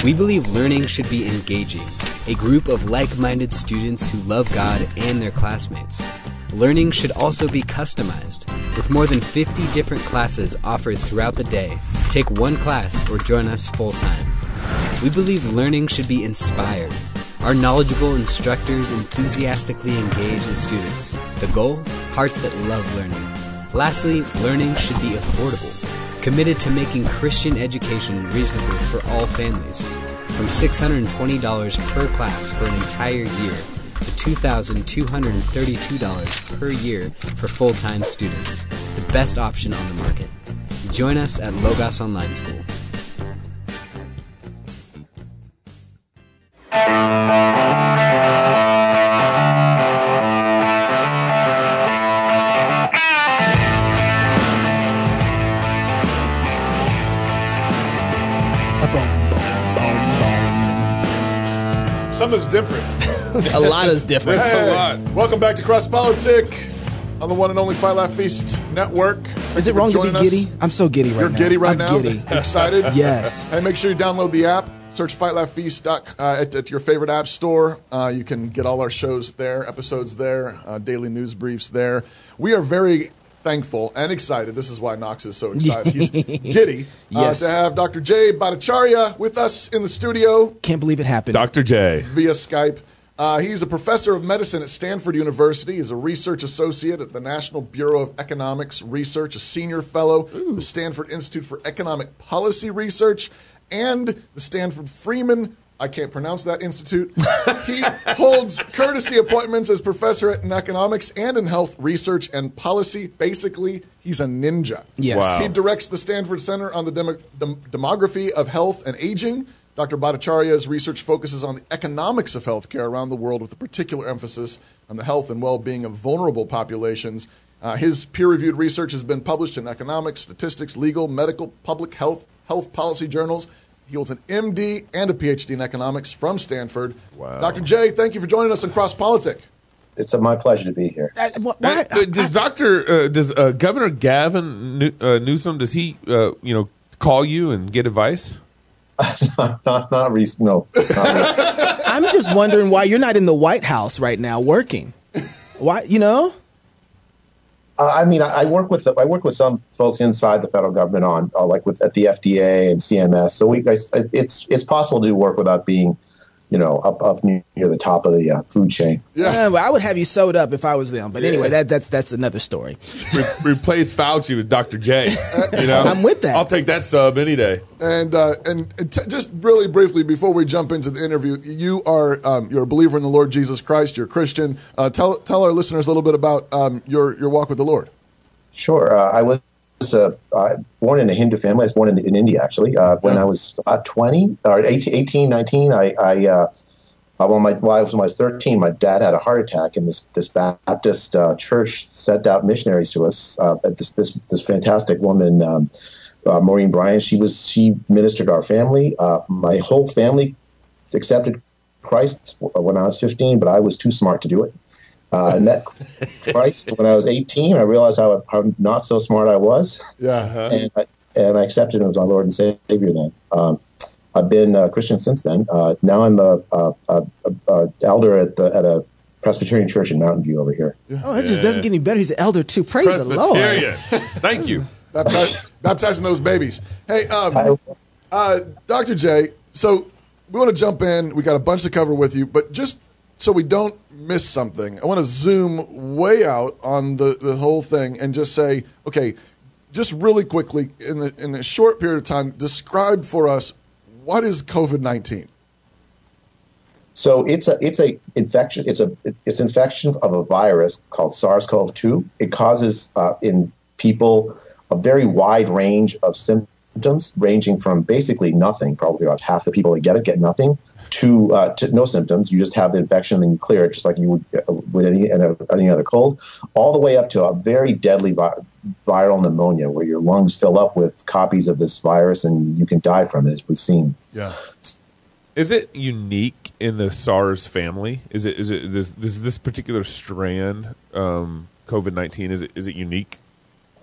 We believe learning should be engaging, a group of like minded students who love God and their classmates. Learning should also be customized, with more than 50 different classes offered throughout the day. Take one class or join us full time. We believe learning should be inspired. Our knowledgeable instructors enthusiastically engage the students. The goal? Hearts that love learning. Lastly, learning should be affordable. Committed to making Christian education reasonable for all families. From $620 per class for an entire year to $2,232 per year for full time students. The best option on the market. Join us at Logos Online School. Different. a lot is different. Hey, a lot. Welcome back to Cross Politic on the one and only Fight Laugh Feast Network. Is it you for wrong to be joining us. giddy? I'm so giddy right now. You're giddy right I'm now. Giddy. Excited? Yes. Hey, make sure you download the app. Search Fight Laugh Feast uh, at, at your favorite app store. Uh, you can get all our shows there, episodes there, uh, daily news briefs there. We are very thankful and excited. This is why Knox is so excited. He's giddy uh, Yes. to have Dr. Jay Bhattacharya with us in the studio Can't believe it happened. Dr. J. via Skype. Uh, he's a professor of medicine at Stanford University. He's a research associate at the National Bureau of Economics Research, a senior fellow at the Stanford Institute for Economic Policy Research, and the Stanford Freeman. I can't pronounce that institute. he holds courtesy appointments as professor in economics and in health research and policy. Basically, he's a ninja. Yes. Wow. He directs the Stanford Center on the Demo- Dem- Demography of Health and Aging. Dr. Bhattacharya's research focuses on the economics of healthcare around the world with a particular emphasis on the health and well being of vulnerable populations. Uh, his peer reviewed research has been published in economics, statistics, legal, medical, public health, health policy journals. He holds an MD and a PhD in economics from Stanford. Wow. Dr. J, thank you for joining us on Cross Politic. It's a, my pleasure to be here. Uh, wh- why- Uh, does Doctor uh, does uh, Governor Gavin New- uh, Newsom does he uh, you know call you and get advice? not, not, not recent. No. Not. I'm just wondering why you're not in the White House right now working. Why, you know? Uh, I mean, I, I work with I work with some folks inside the federal government on, uh, like with at the FDA and CMS. So we guys, it's it's possible to do work without being, you know, up up near the top of the uh, food chain. Yeah. well, I would have you sewed up if I was them. But anyway, that, that's that's another story. Re- replace Fauci with Dr. J. You know, I'm with that. I'll take that sub any day. And uh, and, and t- just really briefly before we jump into the interview, you are um, you're a believer in the Lord Jesus Christ. You're a Christian. Uh, tell tell our listeners a little bit about um, your your walk with the Lord. Sure. Uh, I was uh, uh, born in a Hindu family. I was born in, in India, actually. Uh, when I was about 20 or 18, 18 19, I, I uh, uh, my, well, I was, when I was 13, my dad had a heart attack, and this, this Baptist uh, church sent out missionaries to us. Uh, this, this, this fantastic woman, um, uh, Maureen Bryan, she, was, she ministered to our family. Uh, my whole family accepted Christ when I was 15, but I was too smart to do it. Uh, I met Christ when I was 18. I realized how, how not so smart I was, Yeah. and, I, and I accepted him as my Lord and Savior then. Um, I've been a Christian since then. Uh, now I'm a, a, a, a elder at, the, at a Presbyterian church in Mountain View over here. Oh, it just doesn't get any better. He's an elder too. Praise the Lord. Thank you. Baptize, baptizing those babies. Hey, um, uh, Dr. J, so we want to jump in. We got a bunch to cover with you, but just so we don't miss something, I want to zoom way out on the, the whole thing and just say, okay, just really quickly, in, the, in a short period of time, describe for us what is COVID 19? So it's a it's a infection. It's a it's infection of a virus called SARS-CoV-2. It causes uh, in people a very wide range of symptoms, ranging from basically nothing. Probably about half the people that get it get nothing, to uh, to no symptoms. You just have the infection, and then you clear it, just like you would uh, with any any other cold, all the way up to a very deadly vi- viral pneumonia, where your lungs fill up with copies of this virus and you can die from it, as we've seen. Yeah. Is it unique in the SARS family? Is it is it this this, this particular strand um, COVID nineteen? Is it is it unique?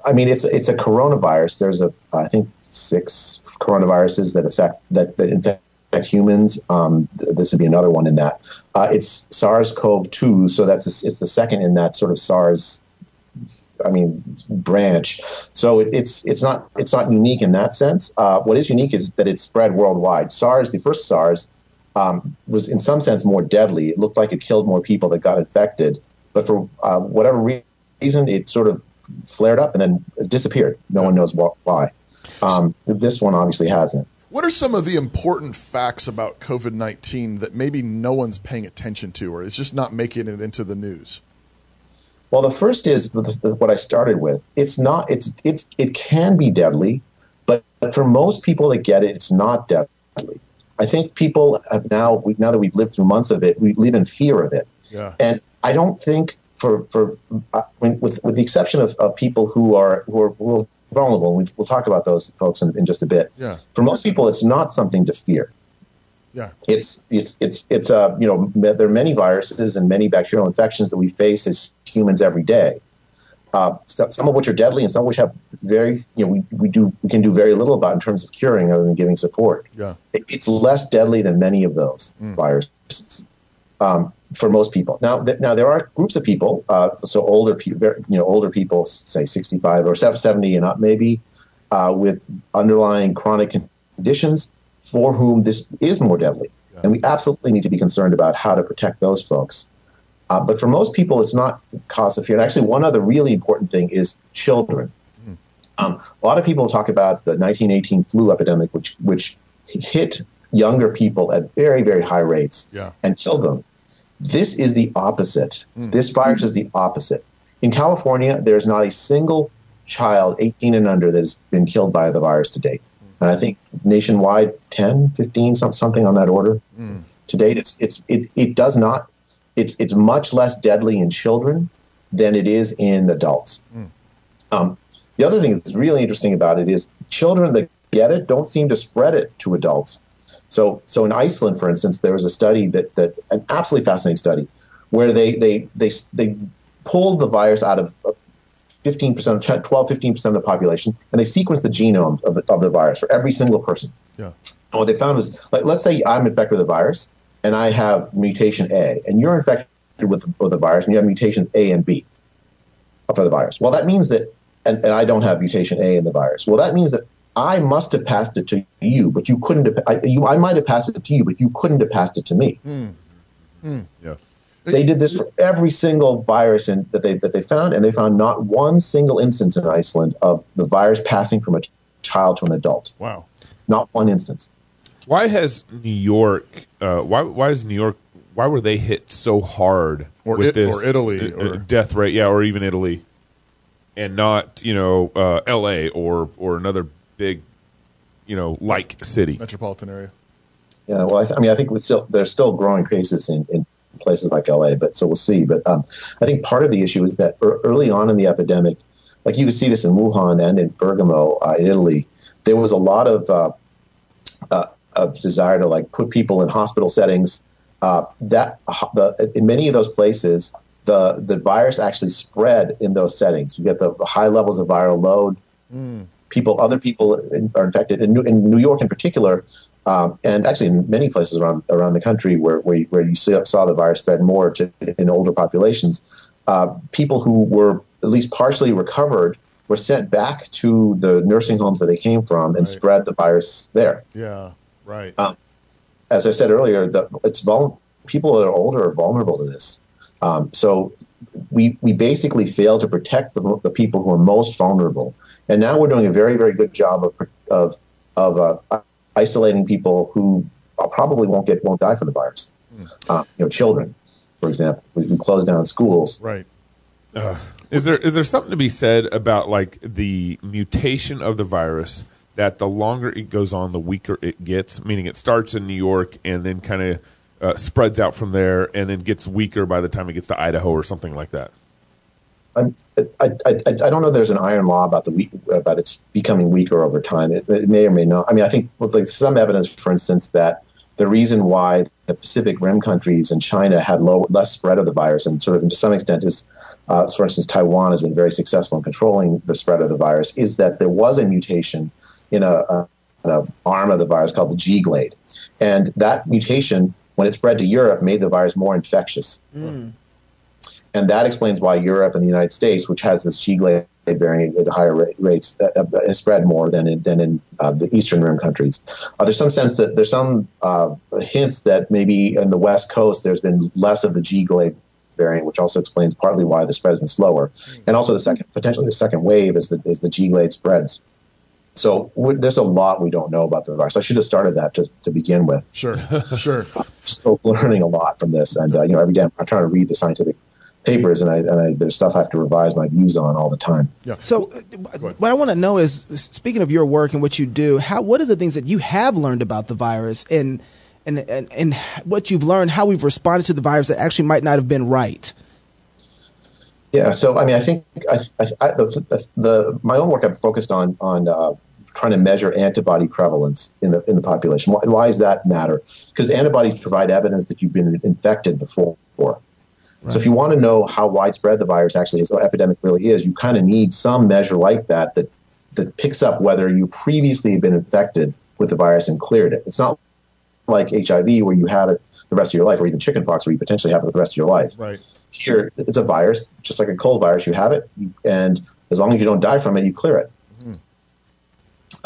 I mean, it's it's a coronavirus. There's a I think six coronaviruses that affect that that infect humans. Um, th- this would be another one in that. Uh, it's SARS-CoV-2, so that's a, it's the second in that sort of SARS. I mean, branch. So it, it's it's not it's not unique in that sense. Uh, what is unique is that it spread worldwide. SARS, the first SARS, um, was in some sense more deadly. It looked like it killed more people that got infected, but for uh, whatever re- reason, it sort of flared up and then disappeared. No one knows wh- why. Um, this one obviously hasn't. What are some of the important facts about COVID 19 that maybe no one's paying attention to or is just not making it into the news? Well, the first is what I started with. It's not. It's it's it can be deadly, but for most people that get it, it's not deadly. I think people have now we, now that we've lived through months of it, we live in fear of it. Yeah. And I don't think for for uh, with with the exception of, of people who are who are, who are vulnerable, we, we'll talk about those folks in, in just a bit. Yeah. For most people, it's not something to fear. Yeah. It's it's it's it's uh you know there are many viruses and many bacterial infections that we face as humans every day. Uh, some of which are deadly and some of which have very you know we, we do we can do very little about in terms of curing other than giving support. Yeah. It- it's less deadly than many of those viruses um, for most people. Now, th- now there are groups of people, uh, so older people, you know, older people, say 65 or 70 and up, maybe, uh, with underlying chronic conditions for whom this is more deadly, and we absolutely need to be concerned about how to protect those folks. Uh, but for most people, it's not cause of fear. And actually, one other really important thing is children. Um, a lot of people talk about the 1918 flu epidemic, which which hit younger people at very very high rates Yeah. and killed them. This is the opposite. Hmm. This virus is the opposite. In California, there's not a single child 18 and under that has been killed by the virus to date. And I think nationwide 10, 15, something on that order. Hmm. To date, it's it's it, it does not it's it's much less deadly in children than it is in adults. Hmm. Um, the other thing that's really interesting about it is children that get it don't seem to spread it to adults. So, so in Iceland, for instance, there was a study that, that an absolutely fascinating study where they, they, they, they pulled the virus out of 15%, 12, 15% of the population, and they sequenced the genome of, the- of the virus for every single person. Yeah. And what they found was, like, let's say I'm infected with the virus and I have mutation A, and you're infected with, with the virus and you have mutations A and B for the virus. Well, that means that, and, and I don't have mutation A in the virus. Well, that means that I must have passed it to you, but you couldn't have. I, you, I might have passed it to you, but you couldn't have passed it to me. Yeah. They did this for every single virus in, that they that they found, and they found not one single instance in Iceland of the virus passing from a ch- child to an adult. Wow. Not one instance. Why has New York? Uh, why why is New York? Why were they hit so hard Or with it- this or Italy, uh, uh, or- death rate? Yeah, or even Italy, and not you know uh, L.A. or or another big you know like city. Metropolitan area. Yeah, well, I, th- I mean, I think we still there's still growing cases in, in places like LA, but so we'll see. But um, I think part of the issue is that er, early on in the epidemic, like you could see this in Wuhan and in Bergamo uh, in Italy, there was a lot of uh, uh, of desire to like put people in hospital settings. Uh, that the in many of those places, the the virus actually spread in those settings. You get the high levels of viral load. People, other people in- are infected. In New, in New York, in particular, um, and actually in many places around around the country where where you, where you saw, the virus spread more to in older populations, uh, people who were at least partially recovered were sent back to the nursing homes that they came from and spread the virus there. Yeah. Right. Um, as I said earlier, the, it's vul- people that are older are vulnerable to this. Um, so we we basically fail to protect the, the people who are most vulnerable. And now we're doing a very very good job of of of uh, isolating people who probably won't get won't die from the virus. uh, you know, children, for example. We, we close down schools. Right. Uh, is there is there something to be said about like the mutation of the virus that the longer it goes on, the weaker it gets? Meaning, it starts in New York and then kind of uh, spreads out from there, and then gets weaker by the time it gets to Idaho or something like that. I'm, I, I, I don't know. There's an iron law about the weak, about its becoming weaker over time. It, it may or may not. I mean, I think with like some evidence, for instance, that the reason why the Pacific Rim countries and China had low, less spread of the virus, and sort of to some extent is, uh, for instance, Taiwan has been very successful in controlling the spread of the virus, is that there was a mutation in a, a, a arm of the virus called the G clade, and that mutation, when it spread to Europe, made the virus more infectious. Mm. And that explains why Europe and the United States, which has this G clade variant at higher rates, uh, uh, has spread more than in, than in uh, the Eastern Rim countries. Uh, there's some sense that there's some uh, hints that maybe in the West Coast there's been less of the G clade variant, which also explains partly why the spread has been slower. And also the second, potentially the second wave is the, is the G clade spreads. So there's a lot we don't know about the virus. I should have started that to, to begin with. Sure, sure. Still learning a lot from this, and uh, you know, every day I'm, I'm trying to read the scientific papers, and I, and I, there's stuff I have to revise my views on all the time. Yeah. So, uh, what I want to know is, speaking of your work and what you do, how what are the things that you have learned about the virus, and and and, and what you've learned, how we've responded to the virus that actually might not have been right. Yeah. So, I mean, I think I, I, the, the, my own work I've focused on on uh, trying to measure antibody prevalence in the in the population. Why, why does that matter? Because antibodies provide evidence that you've been infected before. Right. So if you want to know how widespread the virus actually is, or epidemic really is, you kind of need some measure like that that that picks up whether you previously have been infected with the virus and cleared it. It's not like HIV where you have it the rest of your life, or even chickenpox where you potentially have it for the rest of your life. Right. Here, it's a virus, just like a cold virus. You have it, and as long as you don't die from it, you clear it. Mm.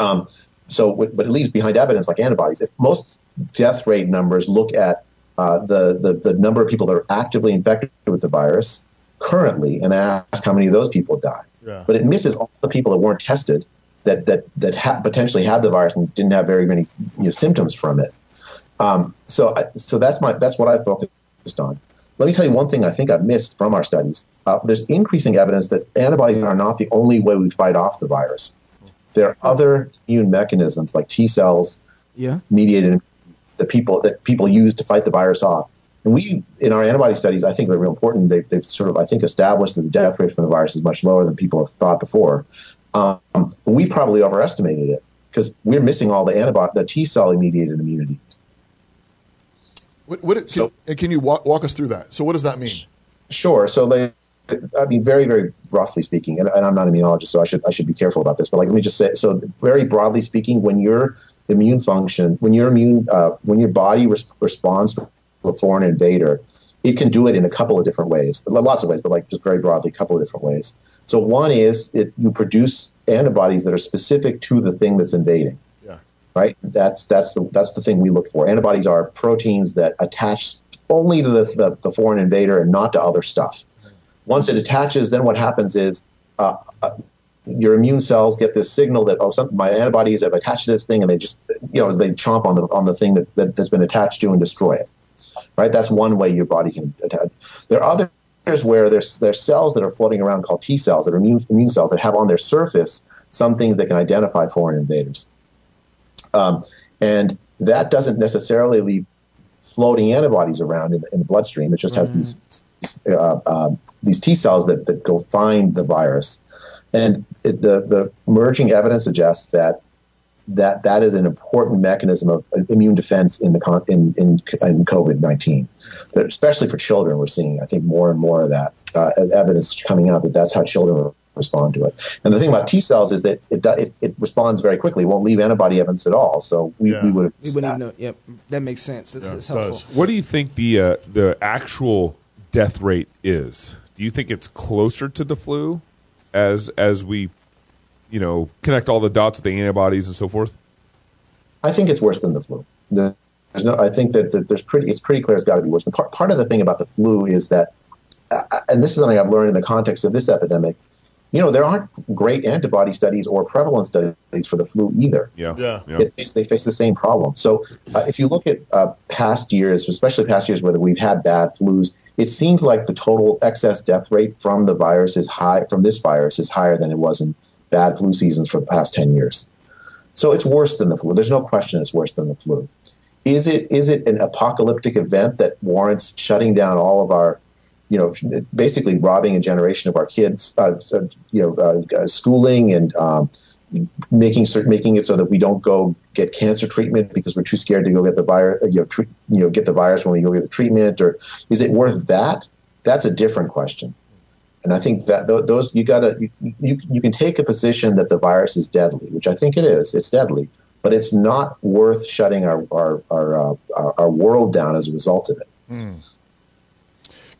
Um, so, but it leaves behind evidence like antibodies. If most death rate numbers look at uh, the, the, the number of people that are actively infected with the virus currently, and then ask how many of those people die. Yeah. But it misses all the people that weren't tested that that that ha- potentially had the virus and didn't have very many you know, symptoms from it. Um, so I, so that's my that's what I focused on. Let me tell you one thing I think I've missed from our studies. Uh, there's increasing evidence that antibodies are not the only way we fight off the virus. There are other immune mechanisms like T cells, yeah. mediated that people that people use to fight the virus off. And we, in our antibody studies, I think they're real important. They've, they've sort of, I think, established that the death rate from the virus is much lower than people have thought before. Um, we probably overestimated it because we're missing all the antibody, the T cell mediated immunity. What, what it, so, can, can, you walk, walk, us through that? So, what does that mean? Sure. So, they, I mean, very, very roughly speaking, and, and, I'm not an immunologist, so I should I should be careful about this. But like, let me just say, so very broadly speaking, when your immune function, when your immune, uh, when your body res- responds to a foreign invader, it can do it in a couple of different ways, lots of ways, but like just very broadly, a couple of different ways. So one is it, you produce antibodies that are specific to the thing that's invading. Right. That's that's the that's the thing we look for. Antibodies are proteins that attach only to the, the, the foreign invader and not to other stuff. Once it attaches, then what happens is uh, uh, your immune cells get this signal that oh, some, my antibodies have attached to this thing, and they just you know they chomp on the on the thing that, that has been attached to and destroy it. Right, that's one way your body can attach. There are others where there's there's cells that are floating around called T cells that are immune immune cells that have on their surface some things that can identify foreign invaders, um, and that doesn't necessarily leave floating antibodies around in the, in the bloodstream. It just has mm. these uh, uh, these T cells that, that go find the virus and it, the, the emerging evidence suggests that that that is an important mechanism of immune defense in the in in, in COVID nineteen, especially for children. We're seeing, I think, more and more of that uh, evidence coming out that that's how children respond to it. And the thing about T cells is that it it, it responds very quickly. It won't leave antibody evidence at all. So we, yeah. we would have. We wouldn't even know. Yep, that makes sense. That's, yeah, that's helpful. What do you think the uh, the actual death rate is? Do you think it's closer to the flu? as as we, you know, connect all the dots with the antibodies and so forth? I think it's worse than the flu. There's no. I think that, that there's pretty. It's pretty clear it's got to be worse. The part part of the thing about the flu is that, uh, and this is something I've learned in the context of this epidemic, you know, there aren't great antibody studies or prevalence studies for the flu either. Yeah. Yeah. Yeah. It, face- they face the same problem. So uh, if you look at uh, past years, especially past years where we've had bad flus, it seems like the total excess death rate from the virus is high. From this virus is higher than it was in bad flu seasons for the past ten years. So it's worse than the flu. There's no question it's worse than the flu. Is it is it an apocalyptic event that warrants shutting down all of our, you know, basically robbing a generation of our kids, uh, you know, uh, uh, schooling and um, making cer- making it so that we don't go get cancer treatment because we're too scared to go get the virus, you know, you know, get the virus when we go get the treatment, or is it worth that? That's a different question. And I think that th- those you gotta you, you you can take a position that the virus is deadly, which I think it is. It's deadly, but it's not worth shutting our our our, uh, our, our world down as a result of it.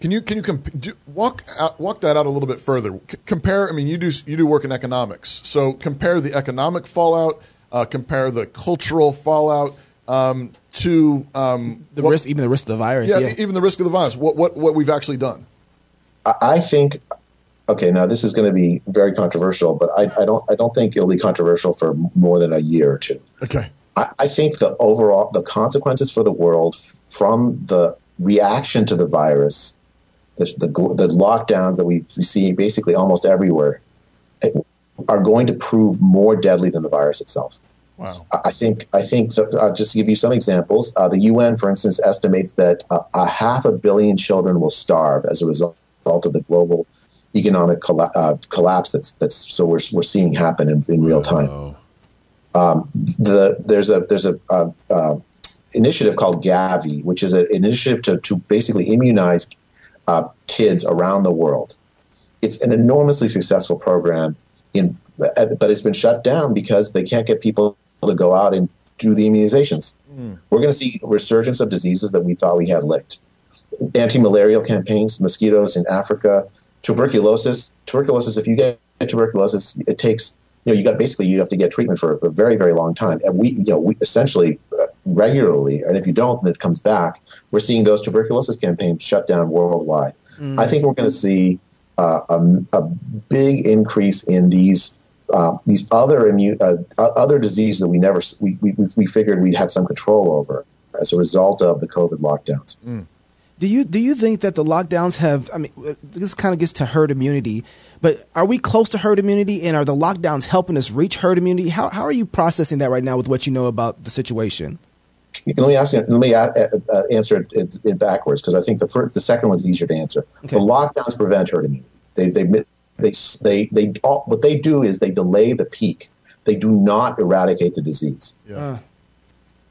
Can you can you comp- do, walk out, walk that out a little bit further? C- compare. I mean, you do you do work in economics, so compare the economic fallout, uh, compare the cultural fallout um, to um, The what- risk, even the risk of the virus. Yeah, Yeah. even the risk of the virus. What what what we've actually done. I, I think. Okay, now this is going to be very controversial, but I, I don't I don't think it'll be controversial for more than a year or two. Okay. I, I think the overall the consequences for the world from the reaction to the virus, the the, the lockdowns that we we see basically almost everywhere, are going to prove more deadly than the virus itself. Wow. I think I think so, uh, just to give you some examples, uh, the UN, for instance, estimates that uh, a half a billion children will starve as a result of the global economic colla- uh, collapse that's that's so we're we're seeing happen in, in real time. Um, the there's a there's a uh, uh, initiative called Gavi, which is a- an initiative to to basically immunize uh, kids around the world. It's an enormously successful program, in but it's been shut down because they can't get people to go out and do the immunizations. We're going to see a resurgence of diseases that we thought we had licked. Anti-malarial campaigns, mosquitoes in Africa, tuberculosis. Tuberculosis. If you get tuberculosis, it takes you know you got basically you have to get treatment for a very very long time, and we you know we essentially uh, regularly, and if you don't, then it comes back. We're seeing those tuberculosis campaigns shut down worldwide. Mm. I think we're going to see uh, a, a big increase in these uh, these other immune uh, other diseases that we never we, we we figured we'd had some control over as a result of the COVID lockdowns. Do you do you think that the lockdowns have? I mean, uh, this kind of gets to herd immunity, but are we close to herd immunity? And are the lockdowns helping us reach herd immunity? How how are you processing that right now with what you know about the situation? Let me ask you. Let me uh, uh, answer it, it, it backwards because I think the first, the second one's easier to answer. The lockdowns prevent herd immunity. They they they they they all, what they do is they delay the peak. They do not eradicate the disease. Uh,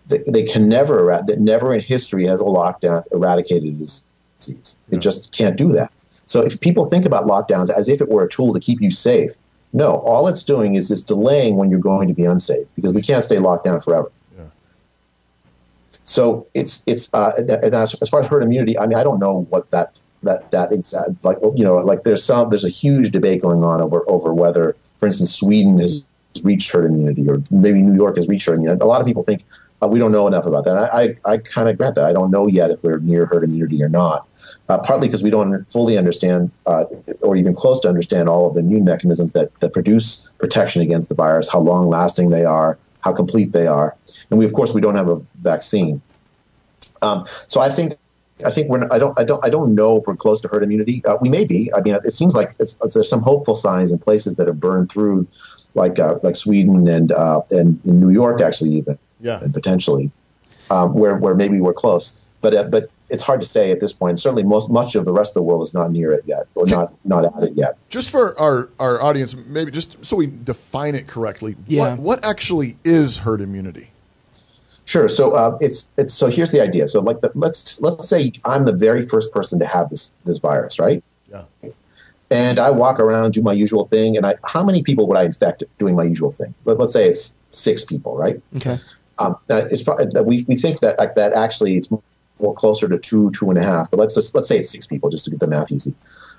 They, they can never eradicate. Never in history has a lockdown eradicated this disease. It just can't do that. So if people think about lockdowns as if it were a tool to keep you safe, no. All it's doing is it's delaying when you're going to be unsafe because we can't stay locked down forever. So it's it's uh, and as, as far as herd immunity, I mean, I don't know what that that that is uh, like. You know, like there's some there's a huge debate going on over over whether, for instance, Sweden has reached herd immunity or maybe New York has reached herd immunity. A lot of people think uh, we don't know enough about that. I I, I kind of grant that. I don't know yet if we're near herd immunity or not. Uh, partly because we don't fully understand uh, or even close to understand all of the immune mechanisms that, that produce protection against the virus, how long lasting they are, how complete they are, and we of course we don't have a vaccine. Um, so I think I think we're. I don't. I don't. I don't know if we're close to herd immunity. Uh, we may be. I mean, it seems like it's, there's some hopeful signs in places that have burned through, like uh, like Sweden and uh, and New York actually even, Yeah. and potentially, um, where where maybe we're close. But uh, but it's hard to say at this point. Certainly, most much of the rest of the world is not near it yet, or not not at it yet. Just for our, our audience, maybe just so we define it correctly, Yeah. what, what actually is herd immunity? Sure. So uh, it's it's so here's the idea. So like the, let's let's say I'm the very first person to have this this virus, right? Yeah. And I walk around, do my usual thing, and I how many people would I infect doing my usual thing? Let, let's say it's six people, right? Okay. Um, it's pro- uh, we we think that like that actually it's more closer to two two and a half, but let's just let's say it's six people just to get the math easy.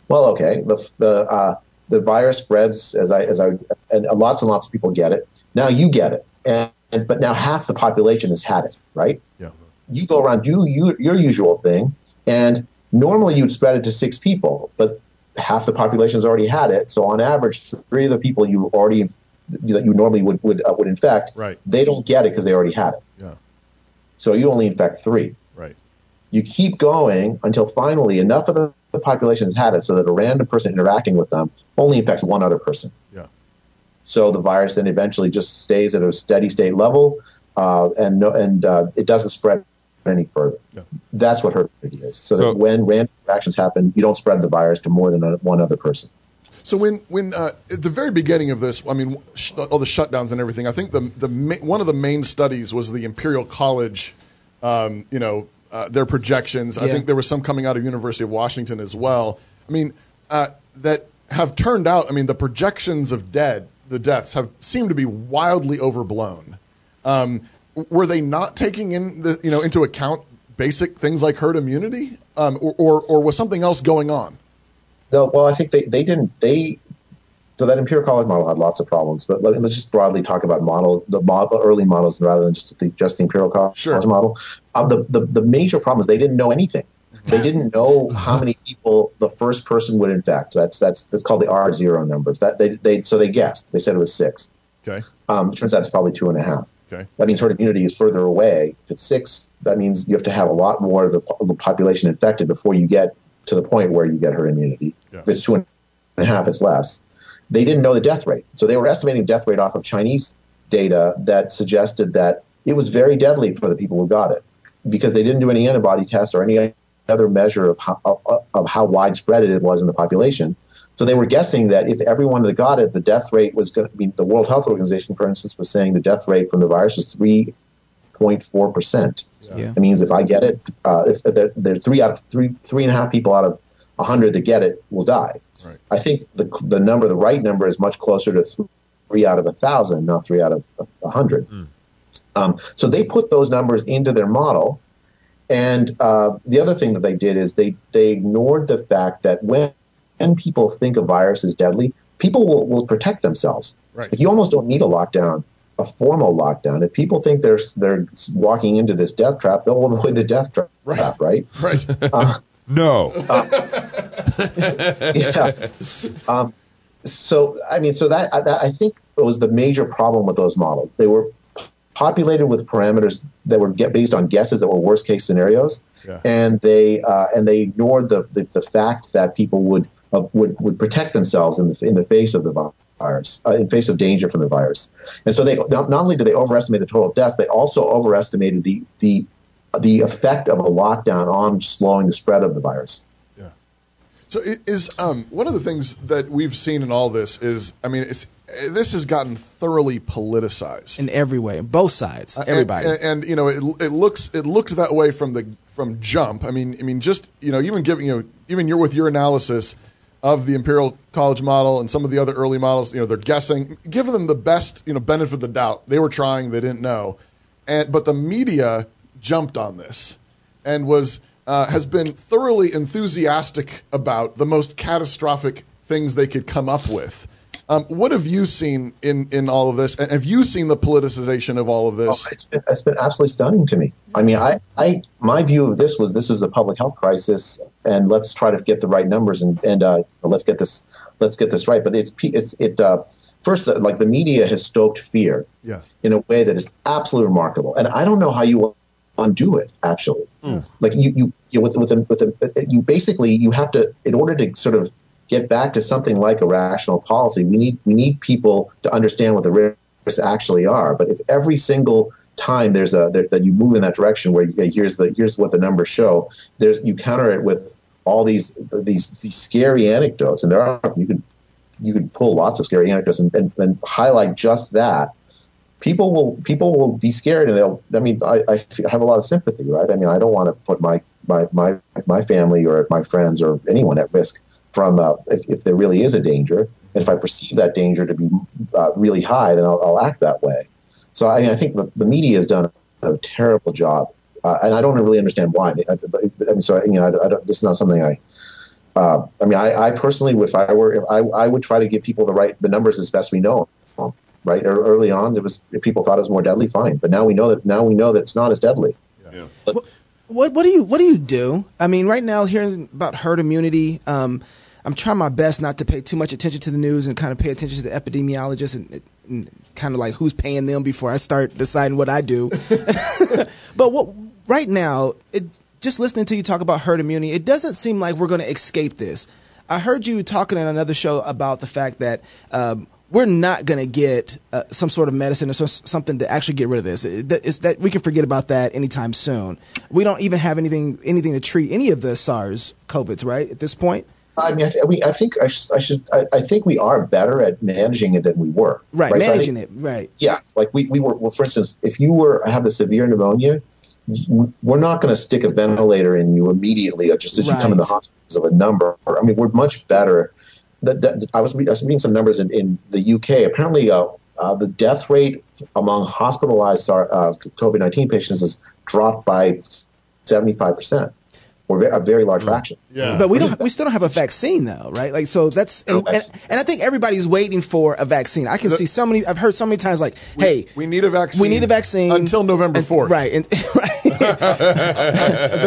Well, okay, the the uh, the virus spreads as I as I and lots and lots of people get it. Now you get it, and, and but now half the population has had it, right? Yeah. You go around, do you your usual thing, and normally you'd spread it to six people, but half the population has already had it. So on average, three of the people you already that you normally would would uh, would infect, Right. they don't get it because they already had it. Yeah. So you only infect three. Right. You keep going until finally enough of the, the population has had it so that a random person interacting with them only infects one other person. Yeah. So the virus then eventually just stays at a steady state level, uh, and no, and uh, it doesn't spread any further. Yeah. That's what herd immunity is. So, So- that when random interactions happen, you don't spread the virus to more than a, one other person. So when when uh, at the very beginning of this, I mean, sh- all the shutdowns and everything. I think the the ma- one of the main studies was the Imperial College. Um, you know, uh, their projections. I think there was some coming out of University of Washington as well. I mean, uh, that have turned out. I mean, the projections of dead, the deaths have seemed to be wildly overblown. Um, were they not taking in the you know into account basic things like herd immunity, um, or, or or was something else going on? No, well, I think they, they didn't they. So that Imperial College model had lots of problems, but let, us just broadly talk about model the model, early models rather than just the just the Imperial College Sure. model. Um, the, the the major problem is they didn't know anything. They didn't know how many people the first person would infect. That's that's that's called the R zero numbers. That they they so they guessed. They said it was six. Okay. Um, turns out it's probably two and a half. Okay. That means herd immunity is further away. If it's six, that means you have to have a lot more of the, of the population infected before you get to the point where you get herd immunity. Yeah. If it's two and a half, it's less. They didn't know the death rate. So they were estimating death rate off of Chinese data that suggested that it was very deadly for the people who got it because they didn't do any antibody tests or any other measure of how, of, of how widespread it was in the population. So they were guessing that if everyone that got it, the death rate was going to be, the World Health Organization, for instance, was saying the death rate from the virus was 3.4%. Yeah. That means if I get it, uh, if there, there are three out of three, three and a half people out of a hundred that get it will die. Right. I think the the number, the right number, is much closer to three out of a thousand, not three out of a- a hundred. Um, so they put those numbers into their model, and uh, the other thing that they did is they they ignored the fact that when when people think a virus is deadly, people will, will protect themselves. Right. Like, you almost don't need a lockdown, a formal lockdown. If people think they're they're walking into this death trap, they'll avoid the death tra- trap, right? Right. Uh, No. yeah. Um, so I mean, so that, that I think was the major problem with those models. They were populated with parameters that were get based on guesses that were worst case scenarios, Yeah. and they uh, and they ignored the, the, the fact that people would uh, would would protect themselves in the in the face of the virus, uh, in face of danger from the virus. And so they not, not only did they overestimate the total deaths, they also overestimated the the the effect of a lockdown on slowing the spread of the virus. Yeah. So it is um, one of the things that we've seen in all this is, I mean, it's, this has gotten thoroughly politicized. in every way, both sides, everybody. Uh, And, and, you know, it, it looks it looked that way from the from jump. I mean, I mean, just you know, even giving you know, even you're with your analysis of the Imperial College model and some of the other early models. You know, they're guessing, giving them the best you know benefit of the doubt. They were trying, they didn't know, and but the media jumped on this and was uh, has been thoroughly enthusiastic about the most catastrophic things they could come up with. Um, what have you seen in, in all of this? And have you seen the politicization of all of this? Oh, it's been it's been absolutely stunning to me. I mean, I, I my view of this was this is a public health crisis, and let's try to get the right numbers and and uh, let's get this let's get this right. But it's it's it uh, first like the media has stoked fear Yeah. in a way that is absolutely remarkable, and I don't know how you undo it actually. Like you you, you with with the, with the, you basically you have to in order to sort of get back to something like a rational policy, we need we need people to understand what the risks actually are. But if every single time there's a there, that you move in that direction where you, here's the here's what the numbers show, there's you counter it with all these these these scary anecdotes, and there are you can you can pull lots of scary anecdotes and, and, and highlight just that. People will people will be scared, and they'll. I mean, I, I have a lot of sympathy, right? I mean, I don't want to put my my my my family or my friends or anyone at risk from uh, if, if there really is a danger. And if I perceive that danger to be uh, really high, then I'll, I'll act that way. So I, I think the, the media has done a terrible job, uh, and I don't really understand why. I, I, I mean, so you know, I, I don't, this is not something I. Uh, I mean, I, I personally, if I were, if I, I would try to give people the right the numbers as best we know. Right, Ear- early on, it was if people thought it was more deadly, fine. But now we know that now we know that it's not as deadly. What what do you what do you do? I mean, right now hearing about herd immunity, um, I'm trying my best not to pay too much attention to the news and kind of pay attention to the epidemiologists and, and kind of like who's paying them before I start deciding what I do. but what right now, it, just listening to you talk about herd immunity, it doesn't seem like we're going to escape this. I heard you talking in another show about the fact that um, we're not going to get uh, some sort of medicine or so, something to actually get rid of this. It, it's that we can forget about that anytime soon. We don't even have anything anything to treat any of the SARS COVIDs right at this point. I mean, I, th- we, I think I, I should. I, I, think we are better at managing it than we were. Right, right? managing so think, it. Right. Yeah, like we, we were. Well, for instance, if you were have the severe pneumonia, we're not going to stick a ventilator in you immediately just as right. you come in the hospital of a number. I mean, we're much better. That, that I was I was reading some numbers in, in the UK. Apparently, uh, uh, the death rate among hospitalized uh, COVID nineteen patients has dropped by seventy five percent or a very large fraction. Yeah. But we don't. We still don't have a vaccine though, right? Like so that's and, and, and I think everybody's waiting for a vaccine. I can the, see so many. I've heard so many times like, we, "Hey, we need a vaccine. We need a vaccine until November fourth, right?" And, right.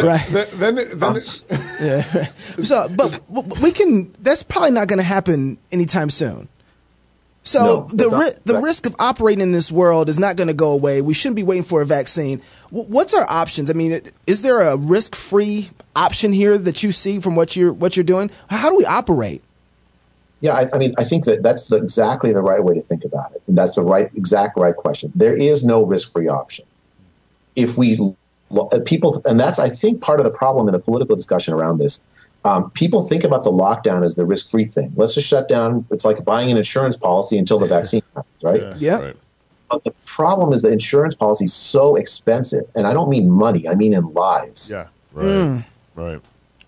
right. Then, then, then yeah. So, but we can. That's probably not going to happen anytime soon. So no, the ri- the risk of operating in this world is not going to go away. We shouldn't be waiting for a vaccine. W- what's our options? I mean, is there a risk free option here that you see from what you're what you're doing? How do we operate? Yeah, I, I mean, I think that that's the, exactly the right way to think about it. That's the right, exact right question. There is no risk free option. If we people, and that's I think part of the problem in the political discussion around this um, people think about the lockdown as the risk-free thing. Let's just shut down. It's like buying an insurance policy until the vaccine happens, right? Yeah. yeah. Right. But the problem is the insurance policy is so expensive, and I don't mean money. I mean in lives. Yeah. Right. Mm. Right.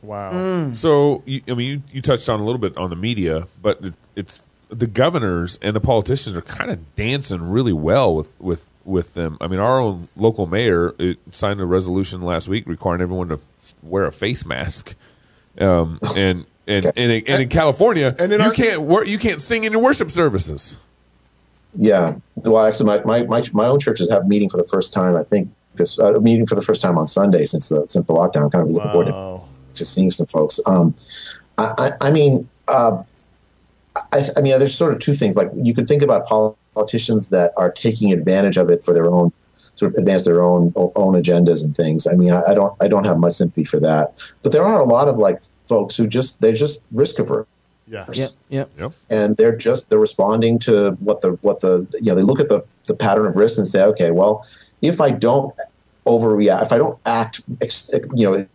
Wow. Mm. So, you, I mean, you, you, touched on a little bit on the media, but it, it's the governors and the politicians are kind of dancing really well with with with them. I mean, our own local mayor signed a resolution last week requiring everyone to wear a face mask um, and and, okay. and, and in California, and in you our, can't wor- you can't sing in your worship services. Yeah, well, actually, my, my, my, my own churches have meeting for the first time. I think this uh, meeting for the first time on Sunday since the since the lockdown. I'm kind of looking wow. forward to, to seeing some folks. Um, I, I, I mean, uh, I, I mean, there's sort of two things. Like you could think about politicians that are taking advantage of it for their own sort of advance their own own agendas and things. I mean, I, I, don't I don't have much sympathy for that. But there are a lot of like folks who just they're just risk averse. Yeah. Yep. Yep. yep. And they're just they're responding to what the what the you know they look at the the pattern of risk and say, okay, well, if I don't overreact, if I don't act, you know.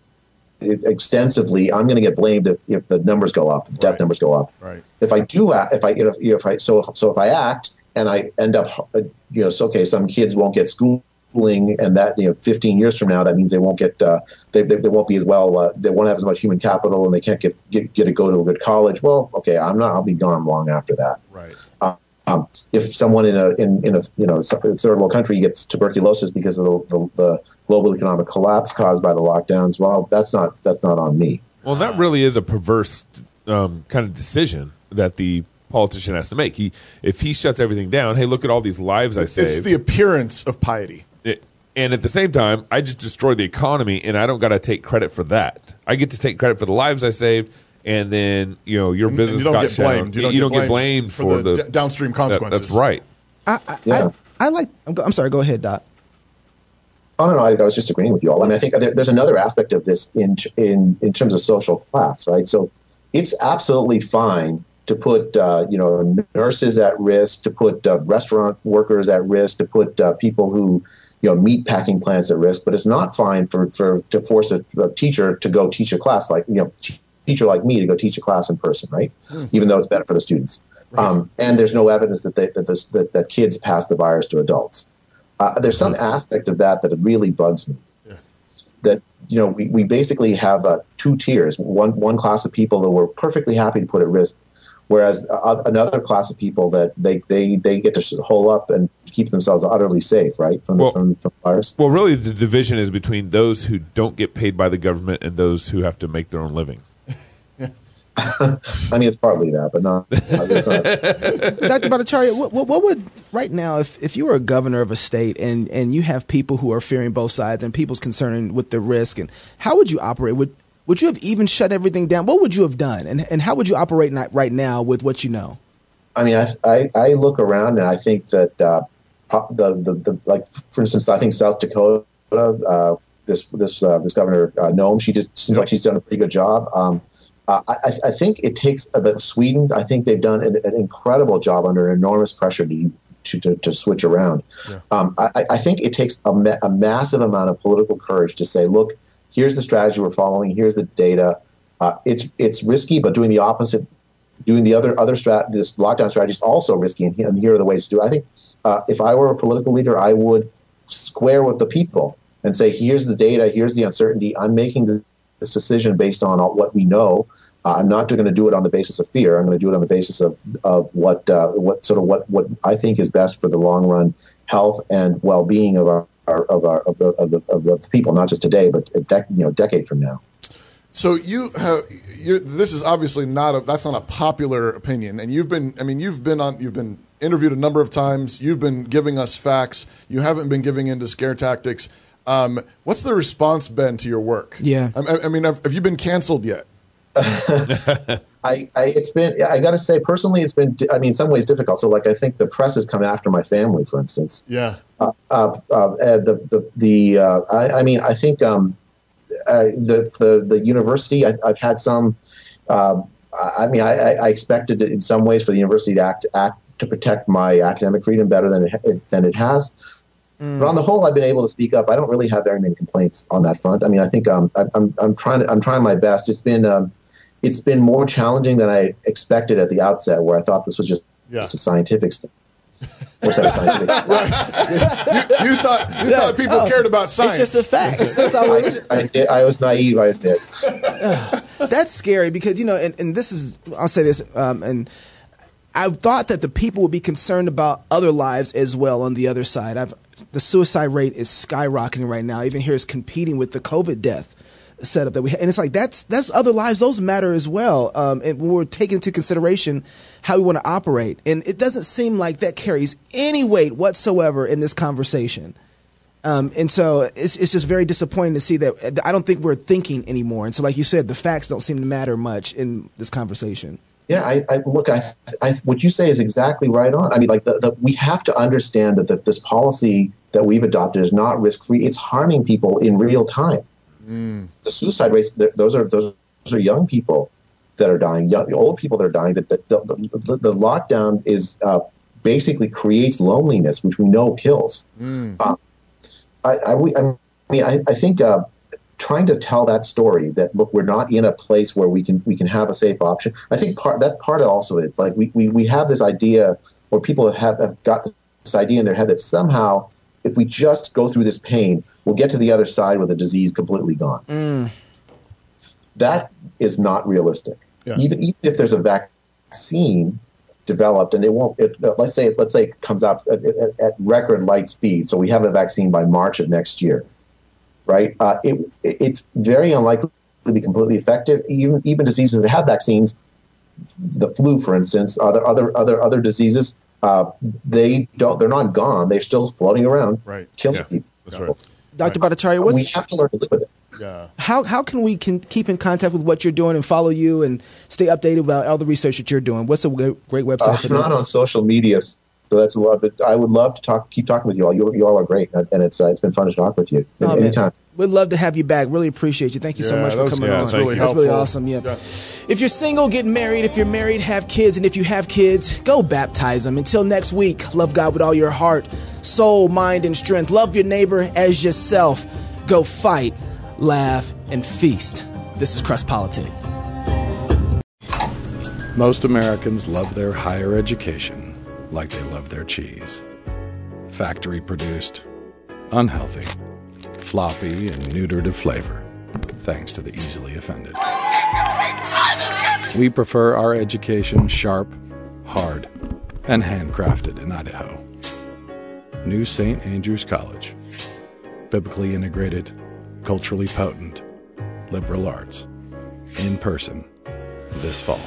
Extensively, I'm going to get blamed if, if the numbers go up, if death right. numbers go up. Right. If I do, act, if I if, if I so if, so if I act and I end up, uh, you know, so okay, some kids won't get schooling, and that you know 15 years from now that means they won't get uh, they, they, they, won't be as well uh, they won't have as much human capital and they can't get, get get to go to a good college. Well okay i'm not i'll be gone long after that. Right. Uh, um, if someone in a in, in a you know third world country gets tuberculosis because of the, the, the, global economic collapse caused by the lockdowns well that's not that's not on me. Well that really is a perverse um, kind of decision that the politician has to make he if he shuts everything down hey look at all these lives i saved it's the appearance of piety it, and at the same time, I just destroyed the economy, and I don't got to take credit for that. I get to take credit for the lives I saved, and then you know your business you got get blamed. You don't, you don't get, blamed for, for the, the d- downstream consequences. That, that's right. I, I, yeah. I, I like. I'm, I'm, sorry. Go ahead, Dot. Oh no, no, I, I was just agreeing with you all. I mean, I think there, there's another aspect of this in in in terms of social class, right? So it's absolutely fine to put uh, you know nurses at risk, to put uh, restaurant workers at risk, to put uh, people who you know meat packing plants at risk. But it's not fine for, for to force a, a teacher to go teach a class like you know t- teacher like me to go teach a class in person, right? Mm. Even though it's better for the students. Right. Um, and there's no evidence that they, that, this, that that kids pass the virus to adults. Uh, there's some aspect of that that really bugs me. Yeah. That you know we, we basically have uh, two tiers. One one class of people that we're perfectly happy to put at risk whereas uh, another class of people that they, they, they get to hole up and keep themselves utterly safe, right, from, well, the, from, from virus. Well, really, the division is between those who don't get paid by the government and those who have to make their own living. I mean, it's partly that, but not. not. Dr. Bhattacharya, what, what, what, would right now, if, if you were a governor of a state and, and you have people who are fearing both sides and people's concerned with the risk, and how would you operate? Would would you have even shut everything down? What would you have done, and and how would you operate ni- right now with what you know? I mean, I, I, I look around and I think that uh, the, the the like for instance, I think South Dakota, uh, this this uh, this governor uh, Noem, she just seems like she's done a pretty good job. Um, uh, I, I think it takes uh, the Sweden. I think they've done an, an incredible job under enormous pressure to to, to, to switch around. Um, I, I think it takes a, ma- a massive amount of political courage to say, look, here's the strategy we're following. Here's the data. Uh, it's it's risky, but doing the opposite, doing the other other strat, this lockdown strategy is also risky, and, here- and here are the ways to do it. I think uh, if I were a political leader, I would square with the people and say, here's the data, here's the uncertainty. I'm making this decision based on what we know. Uh, I'm not going to do it on the basis of fear. I'm going to do it on the basis of of what uh, what sort of what what I think is best for the long run health and well being of our, our of our of the, of the of the people, not just today, but a dec- you know decade from now. So you have you're, this is obviously not a that's not a popular opinion, and you've been I mean you've been on you've been interviewed a number of times. You've been giving us facts. You haven't been giving into scare tactics. Um, what's the response been to your work? Yeah. I, I mean, have, have you been canceled yet? I, I it's been I got to say personally it's been I mean in some ways difficult. So like I think the press has come after my family, for instance. Yeah. Uh, uh, uh, the the the uh, I, I mean I think um, uh, the the the university I, I've had some. Uh, I I mean I, I I expected it in some ways for the university to act act to protect my academic freedom better than it than it has. But on the whole, I've been able to speak up. I don't really have very many complaints on that front. I mean, I think um, I, I'm I'm trying to, I'm trying my best. It's been um, it's been more challenging than I expected at the outset, where I thought this was just, Yeah. just a scientific stuff. Or sorry, scientific. You, you thought you thought people Oh, cared about science. It's just the facts. That's all I, I, I was naive, I admit. That's scary because you know, and, and this is I'll say this, um, and I've thought that the people would be concerned about other lives as well on the other side. I've the suicide rate is skyrocketing right now. Even here is competing with the COVID death setup that we and it's like that's that's other lives. Those matter as well. Um, and we're taking into consideration how we want to operate, and it doesn't seem like that carries any weight whatsoever in this conversation. Um, and so it's, it's just very disappointing to see that I don't think we're thinking anymore. And so, like you said, the facts don't seem to matter much in this conversation. Yeah, I, I look. I, I, what you say is exactly right on. I mean, like the, the we have to understand that the, this policy that we've adopted is not risk free. It's harming people in real time. The suicide rates; those are those are young people that are dying, young, old people that are dying. That, that the, the, the lockdown is uh, basically creates loneliness, which we know kills. Uh, I, I, I mean, I, I think uh, trying to tell that story that look, we're not in a place where we can we can have a safe option. I think part that part also is like we, we, we have this idea, or people have, have got this idea in their head that somehow if we just go through this pain, we'll get to the other side with the disease completely gone. That is not realistic. Yeah. Even even if there's a vaccine developed and it won't it, let's say let's say it comes out at, at, at record light speed so we have a vaccine by march of next year right uh, it- it's very unlikely to be completely effective even even diseases that have vaccines the flu for instance other other other other diseases uh, they don't they're not gone they're still floating around Right. killing Yeah, people that's right. Dr. Bhattacharya, what's we have to learn to live with it yeah. how how can we can keep in contact with what you're doing and follow you and stay updated about all the research that you're doing? What's a great, great website Uh, for not on social media, so that's a lot. But I would love to talk, keep talking with you all. You, you all are great, and it's uh, it's been fun to talk with you Oh, man. anytime. We'd love to have you back. Really appreciate you. Thank you so much for coming yeah, on. thank you. That's really awesome. Yeah. Yeah. If you're single, get married. If you're married, have kids. And if you have kids, go baptize them. Until next week, love God with all your heart, soul, mind, and strength. Love your neighbor as yourself. Go fight, laugh, and feast. This is Cross Politic. Most Americans love their higher education like they love their cheese. Factory produced, unhealthy, floppy, and neutered of flavor, thanks to the easily offended. We prefer our education sharp, hard, and handcrafted in Idaho. New St. Andrews College. Biblically integrated, culturally potent, liberal arts. In person this fall.